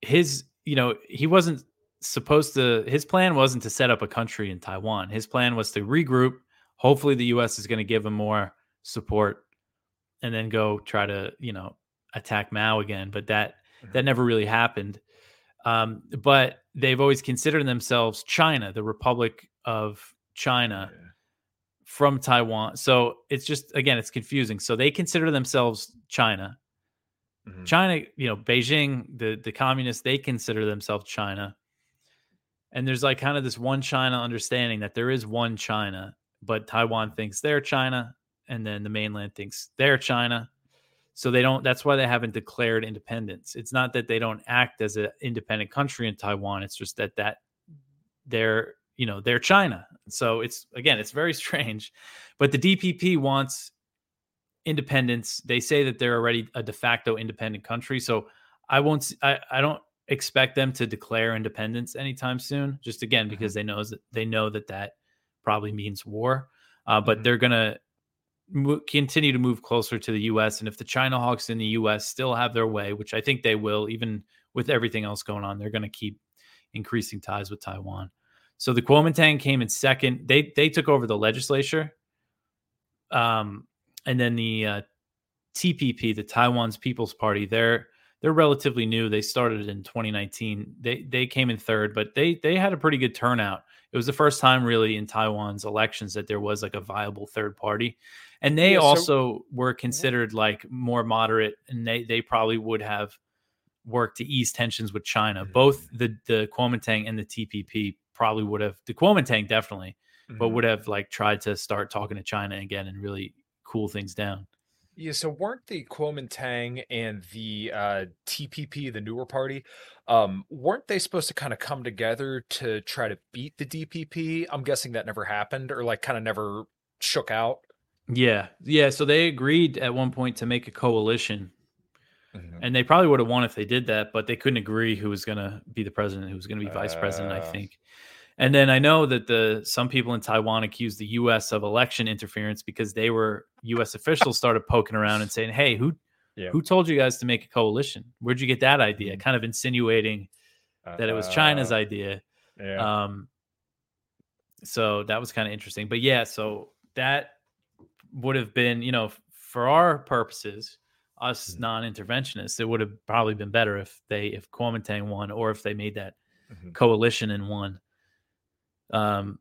his you know he wasn't supposed to his plan wasn't to set up a country in Taiwan. His plan was to regroup. Hopefully, the U.S. is going to give him more support, and then go try to you know attack Mao again. But that mm-hmm. that never really happened. Um, but they've always considered themselves China, the Republic of China. Yeah from Taiwan. So it's just again, it's confusing. So they consider themselves China. Mm-hmm. China, you know, Beijing, the the communists, they consider themselves China. And there's like kind of this one China understanding that there is one China, but Taiwan thinks they're China, and then the mainland thinks they're China. So they don't. That's why they haven't declared independence. It's not that they don't act as an independent country in Taiwan. It's just that that they're you know they're China. So it's again, it's very strange. But the DPP wants independence. They say that they're already a de facto independent country. So I won't. I, I don't expect them to declare independence anytime soon. Just again mm-hmm. because they know that they know that that probably means war. Uh, but mm-hmm. they're gonna mo- continue to move closer to the U.S. And if the China Hawks in the U.S. still have their way, which I think they will, even with everything else going on, they're going to keep increasing ties with Taiwan. So the Kuomintang came in second. They they took over the legislature. Um, and then the uh, TPP, the Taiwan's People's Party, they're they're relatively new. They started in 2019. They they came in third, but they they had a pretty good turnout. It was the first time really in Taiwan's elections that there was like a viable third party. And they yeah, so- also were considered like more moderate and they they probably would have worked to ease tensions with China. Mm-hmm. Both the the Kuomintang and the TPP probably would have the Kuomintang definitely, mm-hmm. but would have like tried to start talking to China again and really cool things down. Yeah, so weren't the Kuomintang and the uh, TPP, the newer party, um, weren't they supposed to kind of come together to try to beat the DPP? I'm guessing that never happened, or like kind of never shook out. Yeah, yeah. So they agreed at one point to make a coalition. Mhm. and they probably would have won if they did that, but they couldn't agree who was going to be the president, who was going to be vice president. I Uh. think. And then I know that the some people in Taiwan accused the U.S. of election interference because they were U.S. officials started poking around and saying, "Hey, who Yeah. who told you guys to make a coalition? Where'd you get that idea?" Kind of insinuating that it was China's Uh, idea. Yeah. Um, so that was kind of interesting. But yeah, so that would have been, you know, for our purposes, us Mhm. non-interventionists, it would have probably been better if they if Kuomintang won or if they made that Mhm. coalition and won. Um,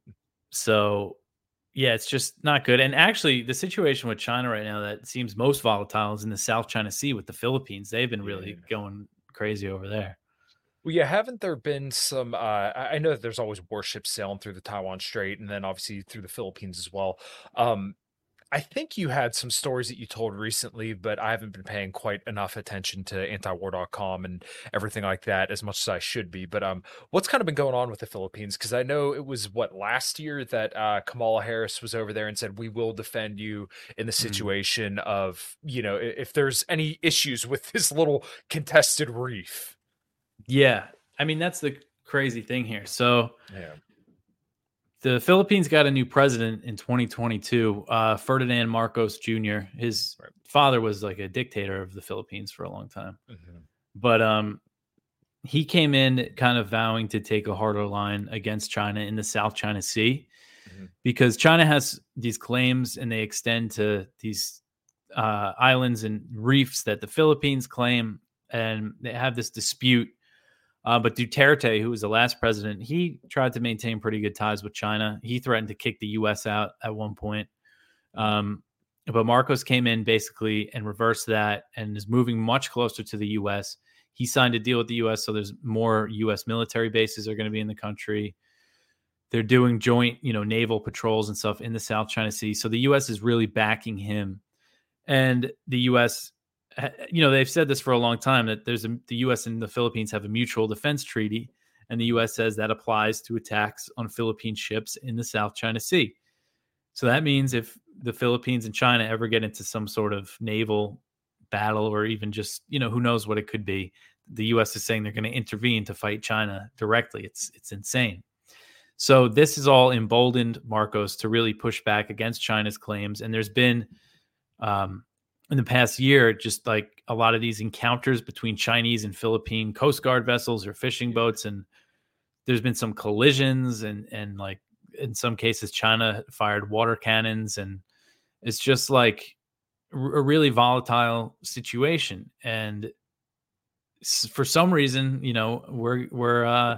so yeah, it's just not good. And actually, the situation with China right now that seems most volatile is in the South China Sea with the Philippines. They've been really Yeah. going crazy over there. Well, yeah, haven't there been some? Uh, I I know that there's always warships sailing through the Taiwan Strait, and then obviously through the Philippines as well. Um, I think you had some stories that you told recently, but I haven't been paying quite enough attention to antiwar.com and everything like that as much as I should be. But um, what's kind of been going on with the Philippines? Because I know it was what last year that uh, Kamala Harris was over there and said, "We will defend you in the Mhm. situation of you know if there's any issues with this little contested reef." Yeah, I mean that's the crazy thing here. So Yeah. The Philippines got a new president in 2022, uh, Ferdinand Marcos Jr. His father was like a dictator of the Philippines for a long time, Mhm. but um, he came in kind of vowing to take a harder line against China in the South China Sea Mhm. because China has these claims and they extend to these uh, islands and reefs that the Philippines claim, and they have this dispute. Uh, but Duterte, who was the last president, he tried to maintain pretty good ties with China. He threatened to kick the U.S. out at one point. Um, but Marcos came in basically and reversed that and is moving much closer to the U.S. He signed a deal with the U.S., so there's more U.S. military bases are going to be in the country. They're doing joint, you know, naval patrols and stuff in the South China Sea. So the U.S. is really backing him, and the U.S. ha- You know, they've said this for a long time that there's a the U.S. and the Philippines have a mutual defense treaty, and the U.S. says that applies to attacks on Philippine ships in the South China Sea. So that means if the Philippines and China ever get into some sort of naval battle or even just, you know, who knows what it could be, the US is saying they're going to intervene to fight China directly. It's it's insane. So this is all emboldened Marcos to really push back against China's claims and there's been um in the past year just like a lot of these encounters between Chinese and Philippine coast guard vessels or fishing boats and there's been some collisions and and like in some cases China fired water cannons and it's just like a really volatile situation and for some reason you know we're we're uh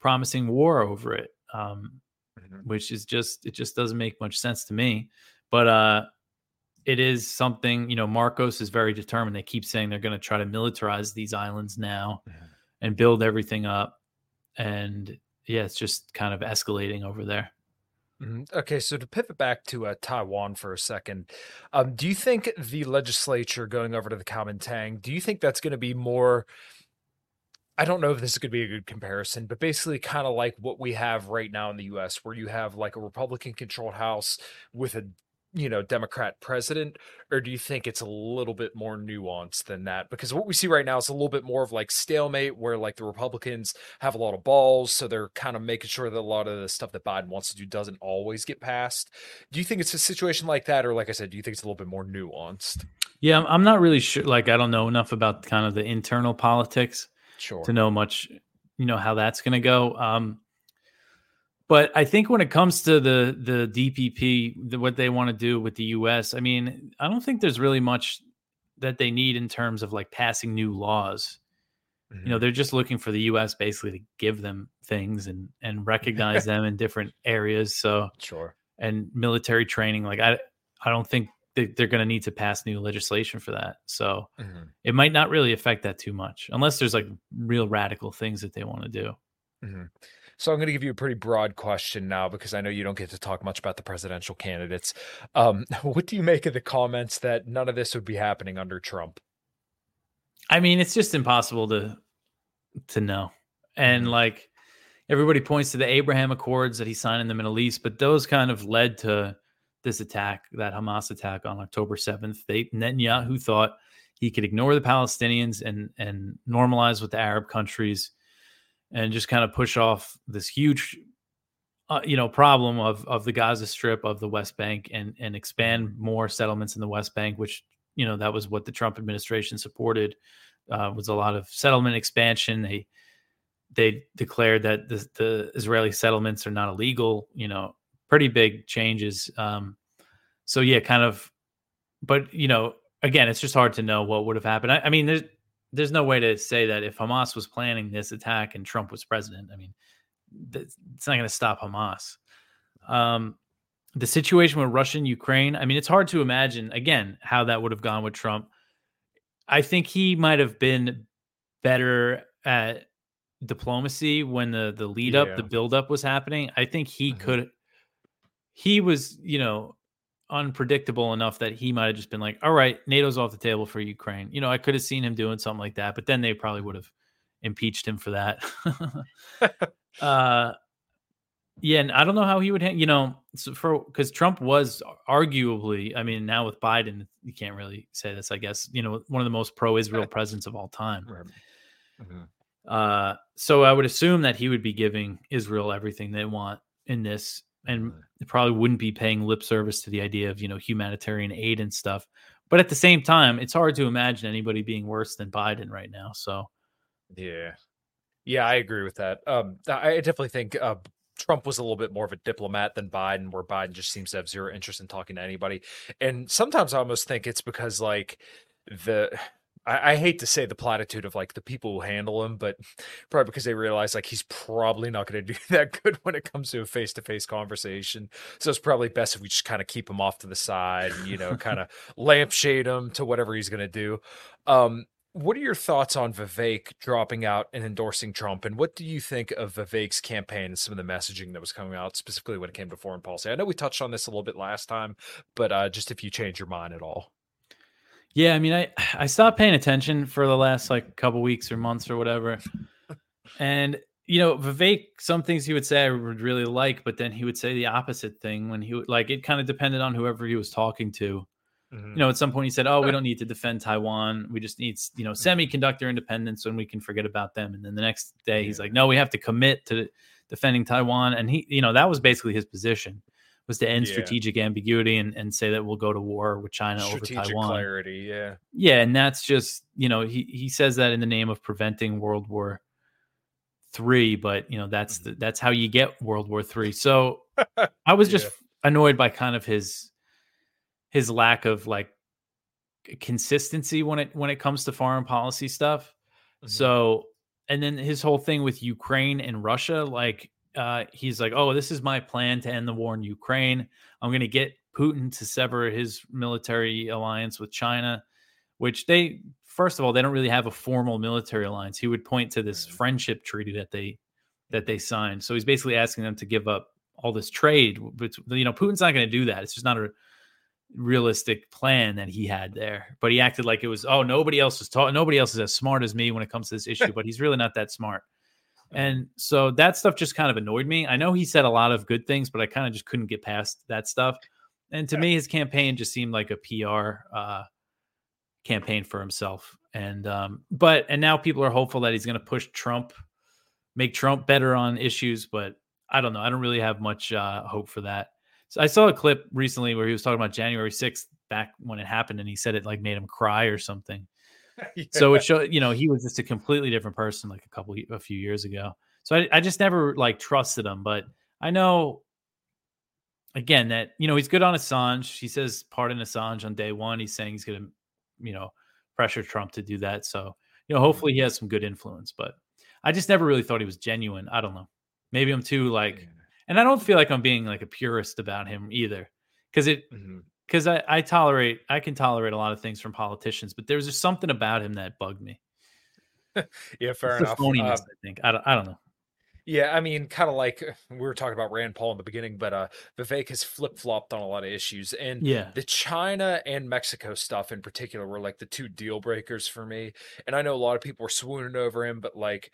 promising war over it um Mhm. which is just it just doesn't make much sense to me but uh it is something you know marcos is very determined they keep saying they're going to try to militarize these islands now and build everything up and yeah it's just kind of escalating over there Mhm. Okay, so to pivot back to uh, Taiwan for a second, um, do you think the legislature going over to the Kuomintang, do you think that's going to be more? I don't know if this is going to be a good comparison, but basically, kind of like what we have right now in the U.S., where you have like a Republican-controlled House with a you know Democrat president, or do you think it's a little bit more nuanced than that? Because what we see right now is a little bit more of like stalemate, where like the Republicans have a lot of balls, so they're kind of making sure that a lot of the stuff that Biden wants to do doesn't always get passed. Do you think it's a situation like that, or like I said, do you think it's a little bit more nuanced? yeah I'm- not really sure like i don't know enough about kind of the internal politics Sure. to know much you know how that's going to go um but i think when it comes to the the dpp the, what they want to do with the us i mean i don't think there's really much that they need in terms of like passing new laws you know they're just looking for the us basically to give them things and and recognize them in different areas so Sure. and military training like i i don't think they, they're going to need to pass new legislation for that so Mhm. it might not really affect that too much unless there's like real radical things that they want to do Mhm. So I'm going to give you a pretty broad question now because I know you don't get to talk much about the presidential candidates. Um, what do you make of the comments that none of this would be happening under Trump? i mean it's just impossible to to know and Mhm. like everybody points to the abraham accords that he signed in the middle east but those kind of led to this attack that hamas attack on october 7th they netanyahu thought he could ignore the Palestinians and and normalize with the Arab countries, and just kind of push off this huge, uh, you know, problem of of the Gaza Strip of the West Bank and and expand more settlements in the West Bank, which you know that was what the Trump administration supported uh, was a lot of settlement expansion. They they declared that the, the Israeli settlements are not illegal. You know, pretty big changes. Um, so yeah, kind of, but you know, again, it's just hard to know what would have happened. I, I, mean, there's no way to say that if Hamas was planning this attack and Trump was president, I mean, it's not going to stop Hamas. Um, the situation with Russia and Ukraine, I mean, it's hard to imagine again how that would have gone with Trump. I think he might have been better at diplomacy when the the lead up, the build up was happening. I think he mm-hmm. could. He was, you know, unpredictable enough that he might have just been like, "All right, NATO's off the table for Ukraine." You know, I could have seen him doing something like that, but then they probably would have impeached him for that. uh, yeah, and I don't know how he would, you know, so for because Trump was arguably, I mean, now with Biden, you can't really say this, I guess, you know, one of the most pro-Israel presidents of all time. Mm-hmm. Uh, so I would assume that he would be giving Israel everything they want in this, and mm-hmm. probably wouldn't be paying lip service to the idea of you know humanitarian aid and stuff. But at the same time, it's hard to imagine anybody being worse than Biden right now. So, yeah, yeah, I agree with that. Um, I definitely think uh, Trump was a little bit more of a diplomat than Biden, where Biden just seems to have zero interest in talking to anybody. And sometimes I almost think it's because like the I, I, hate to say the platitude of like the people who handle him, but probably because they realize like he's probably not going to do that good when it comes to a face to face conversation. So it's probably best if we just kind of keep him off to the side, and, you know, kind of lampshade him to whatever he's going to do. Um, what are your thoughts on Vivek dropping out and endorsing Trump? And what do you think of Vivek's campaign and some of the messaging that was coming out, specifically when it came to foreign policy? I know we touched on this a little bit last time, but uh, just if you change your mind at all. Yeah, I mean, I I stopped paying attention for the last like couple weeks or months or whatever, and you know, Vivek, some things he would say I would really like, but then he would say the opposite thing when he would like it. Kind of depended on whoever he was talking to. Mm-hmm. You know, at some point he said, "Oh, we don't need to defend Taiwan. We just need, you know, mm-hmm. semiconductor independence, and we can forget about them." And then the next day he's like, "No, we have to commit to defending Taiwan." And he, you know, that was basically his position was to end yeah. strategic ambiguity and, and say that we'll go to war with China strategic over Taiwan. Clarity, yeah, yeah, and that's just you know he he says that in the name of preventing World War Three, but you know that's mm-hmm. that's how you get World War Three. So I was just yeah. annoyed by kind of his his lack of like consistency when it when it comes to foreign policy stuff. Mm-hmm. So and then his whole thing with Ukraine and Russia, like uh, he's like, "Oh, this is my plan to end the war in Ukraine. I'm going to get Putin to sever his military alliance with China." Which they, first of all, they don't really have a formal military alliance. He would point to this friendship treaty that they that they signed. So he's basically asking them to give up all this trade. But you know, Putin's not going to do that. It's just not a realistic plan that he had there. But he acted like it was, oh, nobody else is talking. Nobody else is as smart as me when it comes to this issue. but he's really not that smart. And so that stuff just kind of annoyed me. I know he said a lot of good things, but I kind of just couldn't get past that stuff. And to yeah. me, his campaign just seemed like a PR uh, campaign for himself. And um, but and now people are hopeful that he's going to push Trump, make Trump better on issues. But I don't know. I don't really have much uh, hope for that. So I saw a clip recently where he was talking about January 6th back when it happened, and he said it like made him cry or something. yeah. So it showed, you know, he was just a completely different person like a couple, a few years ago. So I, I just never like trusted him, but I know again that you know he's good on Assange. He says pardon Assange on day one. He's saying he's going to, you know, pressure Trump to do that. So you know, hopefully he has some good influence. But I just never really thought he was genuine. I don't know. Maybe I'm too like, and I don't feel like I'm being like a purist about him either, because it mm-hmm because I, I tolerate I can tolerate a lot of things from politicians, but there's just something about him that bugged me. yeah, fair it's enough. Phoniness, uh, I think I don't, I don't know. Yeah, I mean, kind of like we were talking about Rand Paul in the beginning, but uh, Vivek has flip flopped on a lot of issues, and Yeah. the China and Mexico stuff in particular were like the two deal breakers for me. And I know a lot of people were swooning over him, but like,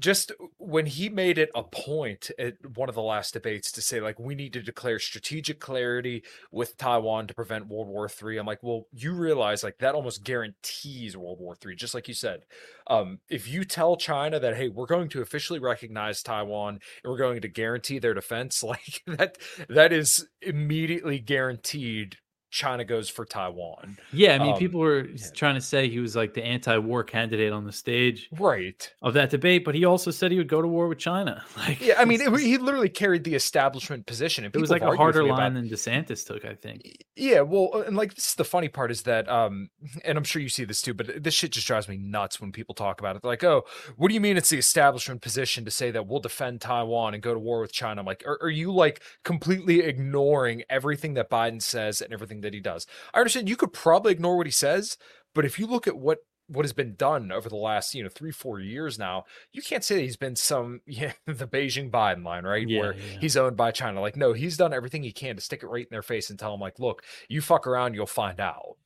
just when he made it a point at one of the last debates to say like we need to declare strategic clarity with Taiwan to prevent World War three I'm like, well, you realize like that almost guarantees World War three just like you said. Um, if you tell China that hey, we're going to officially recognize Taiwan and we're going to guarantee their defense, like that, that is immediately guaranteed. China goes for Taiwan. Yeah, I mean, Um, people were yeah. trying to say he was like the anti-war candidate on the stage Right. of that debate, but he also said he would go to war with China. Like, Yeah, I mean, it, he literally carried the establishment position. It was like a harder line than DeSantis took, I think. Yeah, well, uh, and like this is the funny part is that, um, and I'm sure you see this too, but this shit just drives me nuts when people talk about it. They're like, "Oh, what do you mean it's the establishment position to say that we'll defend Taiwan and go to war with China?" I'm like, are, are you like completely ignoring everything that Biden says and everything that he does? I understand you could probably ignore what he says, but if you look at what what has been done over the last you know three four years now you can't say that he's been some yeah the beijing biden line right Yeah, where yeah. he's owned by china like no he's done everything he can to stick it right in their face and tell them like look you fuck around you'll find out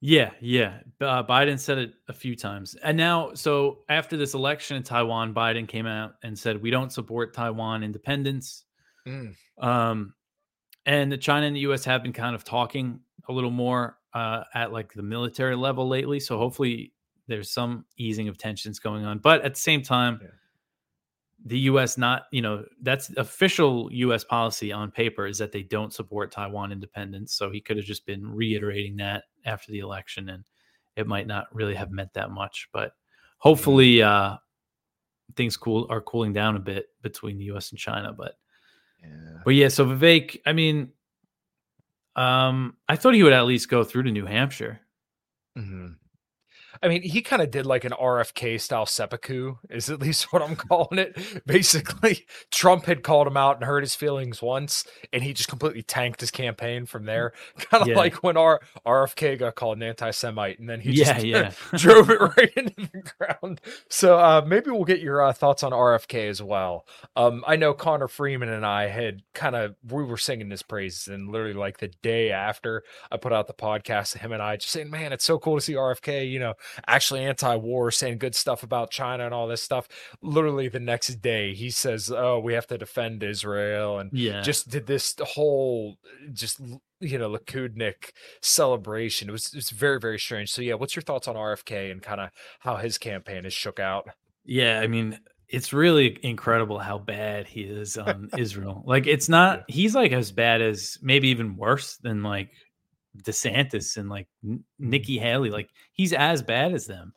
Yeah, yeah. Uh, Biden said it a few times. And now, so after this election in Taiwan, Biden came out and said, we don't support Taiwan independence. Mm. Um, and the China and the US have been kind of talking a little more uh, at like the military level lately. So hopefully there's some easing of tensions going on. But at the same time, Yeah. the US not, you know, that's official US policy on paper is that they don't support Taiwan independence. So he could have just been reiterating that after the election and it might not really have meant that much. But hopefully uh things cool are cooling down a bit between the US and China. But yeah but yeah, so Vivek, I mean, um, I thought he would at least go through to New Hampshire. Mhm. I mean, he kind of did like an RFK style seppuku, is at least what I'm calling it. Basically, Trump had called him out and hurt his feelings once, and he just completely tanked his campaign from there. Kind of Yeah. like when our RFK got called an anti Semite, and then he yeah, just yeah. drove it right into the ground. So uh, maybe we'll get your uh, thoughts on RFK as well. Um, I know Connor Freeman and I had kind of we were singing his praises, and literally like the day after I put out the podcast, him and I just saying, "Man, it's so cool to see RFK." You know, actually anti-war, saying good stuff about China and all this stuff. Literally the next day, he says, "Oh, we have to defend Israel," and Yeah. just did this whole just you know Likudnik celebration. It was it was very very strange. So yeah, what's your thoughts on RFK and kind of how his campaign is shook out? Yeah, I mean, it's really incredible how bad he is on Israel. Like, it's not. He's like as bad as maybe even worse than like DeSantis and like N- Nikki Haley. Like, he's as bad as them.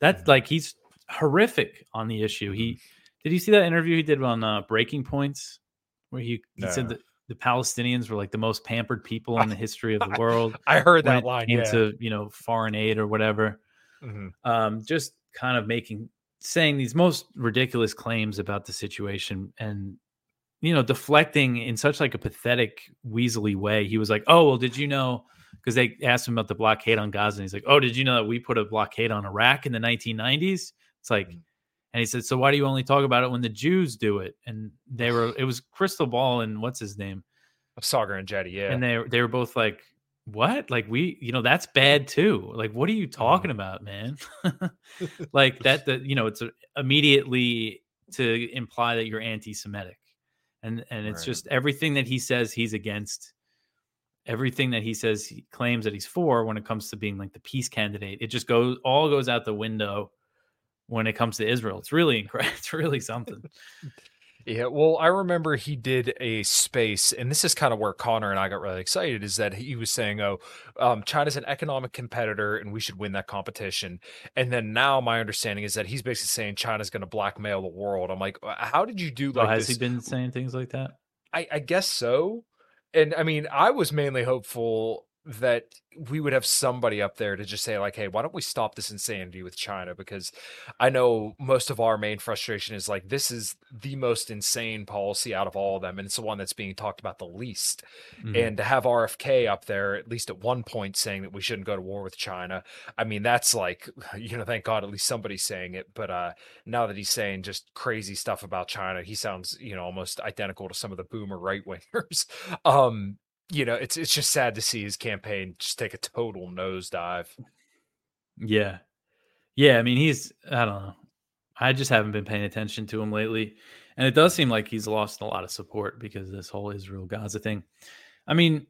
That's like he's horrific on the issue. He did you see that interview he did on uh, Breaking Points where he, he said that the Palestinians were like the most pampered people in the history of the world. I heard that line. came Yeah. to you know foreign aid or whatever Mhm. um, just kind of making saying these most ridiculous claims about the situation and you know deflecting in such like a pathetic weaselly way he was like oh well did you know because they asked him about the blockade on gaza and he's like oh did you know that we put a blockade on iraq in the 1990s it's like Mhm. and he said so why do you only talk about it when the jews do it? And they were it was Krystal Ball and what's his name? Saagar Enjeti. Yeah. and they they were both like what? Like we you know that's bad too. Like what are you talking about man? Like that the you know it's immediately to imply that you're anti-semitic and and it's Right. just everything that he says he's against everything that he says he claims that he's for when it comes to being like the peace candidate it just goes all goes out the window when it comes to israel it's really incredible it's really something Yeah, well, I remember he did a space, and this is kind of where Connor and I got really excited. Is that he was saying, "Oh, um, China's an economic competitor, and we should win that competition." And then now, my understanding is that he's basically saying China's going to blackmail the world. I'm like, "Uh, how did you do oh, like has this? he been saying things like that I, I guess so. And I mean, I was mainly hopeful that we would have somebody up there to just say like hey why don't we stop this insanity with china? Because i know most of our main frustration is like this is the most insane policy out of all of them and it's the one that's being talked about the least. Mm-hmm. and to have rfk up there at least at one point saying that we shouldn't go to war with china i mean that's like you know thank god at least somebody's saying it but uh now that he's saying just crazy stuff about china he sounds you know almost identical to some of the boomer right wingers um you know, it's it's just sad to see his campaign just take a total nosedive. Yeah. Yeah, I mean he's I don't know. I just haven't been paying attention to him lately. And it does seem like he's lost a lot of support because of this whole Israel Gaza thing. I mean,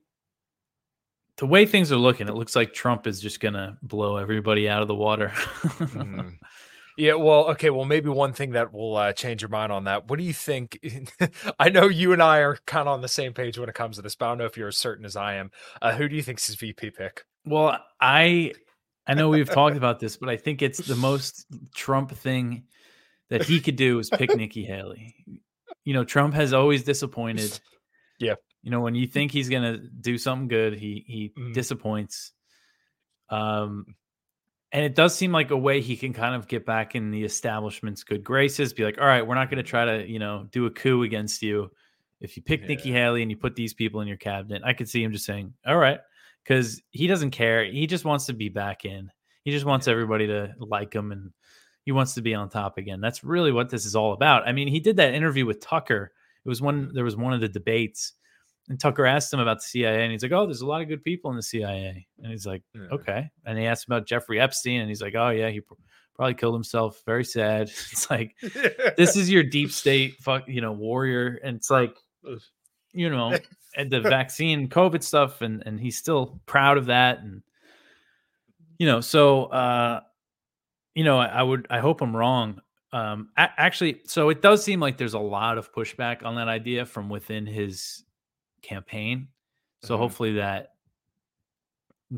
the way things are looking, it looks like Trump is just gonna blow everybody out of the water. mm. Yeah, well, okay, well, maybe one thing that will uh, change your mind on that. What do you think? I know you and I are kind of on the same page when it comes to this, but I don't know if you're as certain as I am. Uh, who do you think is his VP pick? Well, I I know we've talked about this, but I think it's the most Trump thing that he could do is pick Nikki Haley. You know, Trump has always disappointed. Yeah. You know, when you think he's gonna do something good, he he mm. disappoints. Um, and it does seem like a way he can kind of get back in the establishment's good graces, be like, all right, we're not going to try to, you know, do a coup against you. If you pick yeah. Nikki Haley and you put these people in your cabinet, I could see him just saying, all right, because he doesn't care. He just wants to be back in. He just wants yeah. everybody to like him and he wants to be on top again. That's really what this is all about. I mean, he did that interview with Tucker. It was one, there was one of the debates and Tucker asked him about the CIA, and he's like, "Oh, there's a lot of good people in the CIA." And he's like, yeah. "Okay." And he asked about Jeffrey Epstein, and he's like, "Oh yeah, he probably killed himself. Very sad." It's like this is your deep state, fuck, you know, warrior, and it's like, you know, and the vaccine, COVID stuff, and and he's still proud of that, and you know, so uh, you know, I, I would, I hope I'm wrong. Um, a- actually, so it does seem like there's a lot of pushback on that idea from within his campaign. So mm-hmm. hopefully that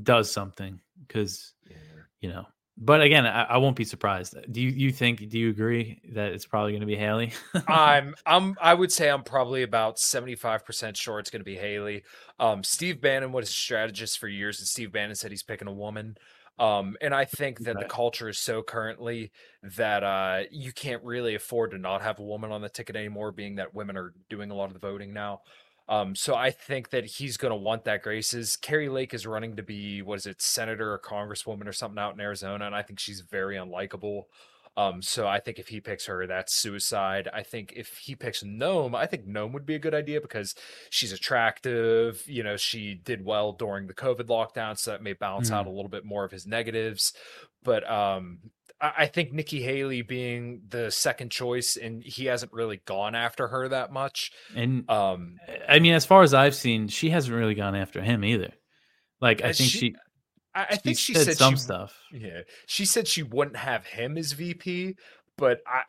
does something because yeah. you know. But again, I, I, won't be surprised. Do you you think? Do you agree that it's probably going to be Haley? I'm I'm I would say I'm probably about seventy five percent sure it's going to be Haley. Um, Steve Bannon was a strategist for years, and Steve Bannon said he's picking a woman. Um, and I think that the culture is so currently that uh, you can't really afford to not have a woman on the ticket anymore, being that women are doing a lot of the voting now. Um, so I think that he's going to want that graces. Kari Lake is running to be, what is it, senator or congresswoman or something out in Arizona, and I think she's very unlikable. Um, so I think if he picks her, that's suicide. I think if he picks Noem, I think Noem would be a good idea because she's attractive. You know, she did well during the COVID lockdown, so that may balance mm. out a little bit more of his negatives. But um, I think Nikki Haley being the second choice, and he hasn't really gone after her that much. And um, I mean, as far as I've seen, she hasn't really gone after him either. Like, I think she, she I, I think she said, said some she, stuff. Yeah, she said she wouldn't have him as VP, but I,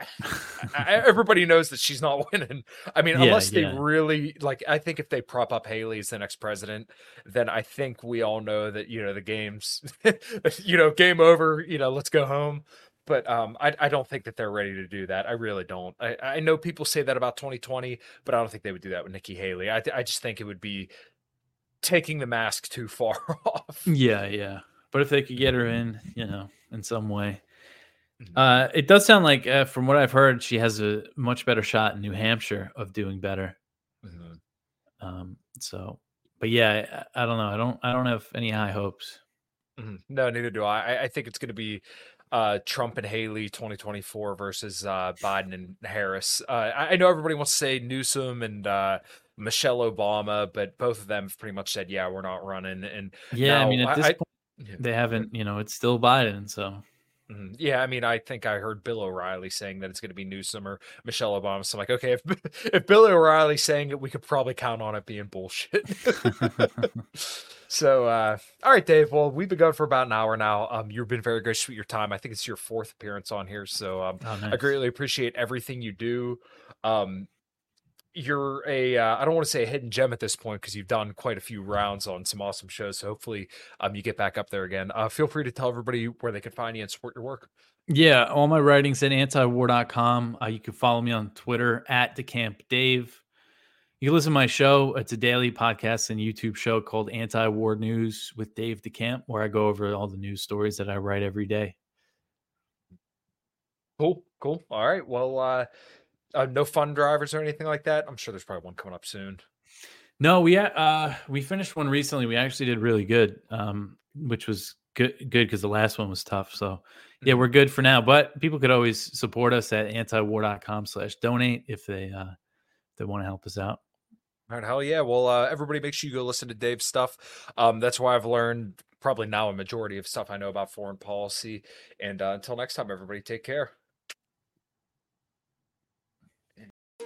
I, everybody knows that she's not winning. I mean, yeah, unless they yeah. really like, I think if they prop up Haley as the next president, then I think we all know that you know the game's, you know, game over. You know, let's go home. But um, I, I don't think that they're ready to do that. I really don't. I, I know people say that about 2020, but I don't think they would do that with Nikki Haley. I, I just think it would be taking the mask too far off. Yeah, yeah. But if they could get her in, you know, in some way. Uh, it does sound like, uh, from what I've heard, she has a much better shot in New Hampshire of doing better. Mm-hmm. Um, so, but yeah, I, I, don't know. I don't. I don't have any high hopes. Mm-hmm. No, neither do I. I, think it's going to be uh, Trump and Haley 2024 versus uh, Biden and Harris. Uh, I, I, know everybody wants to say Newsom and uh, Michelle Obama, but both of them have pretty much said, "Yeah, we're not running." And yeah, now, I mean, at this I, point, they haven't. You know, it's still Biden, so Mm-hmm. Yeah, I mean, I think I heard Bill O'Reilly saying that it's going to be Newsom or Michelle Obama. So I'm like, okay, if if Bill O'Reilly's saying it, we could probably count on it being bullshit. so, uh, all right, Dave. Well, we've been going for about an hour now. Um, you've been very gracious with your time. I think it's your fourth appearance on here, so um, oh, nice. I greatly appreciate everything you do. Um, you're a uh, I don't want to say a hidden gem at this point because you've done quite a few rounds on some awesome shows. So hopefully, um, you get back up there again. Uh, feel free to tell everybody where they can find you and support your work. Yeah, all my writings at antiwar.com. Uh, you can follow me on Twitter at DeCamp Dave. You can listen to my show. It's a daily podcast and YouTube show called Anti War News with Dave DeCamp, where I go over all the news stories that I write every day. Cool, cool. All right. Well, uh, uh, no fun drivers or anything like that. I'm sure there's probably one coming up soon. No, we uh we finished one recently. We actually did really good, um, which was good good because the last one was tough. So yeah, Mhm. we're good for now. But people could always support us at antiwar.com slash donate if they uh if they want to help us out. All right, hell yeah. Well, uh, everybody make sure you go listen to Dave's stuff. Um, that's why I've learned probably now a majority of stuff I know about foreign policy. And uh, until next time, everybody take care.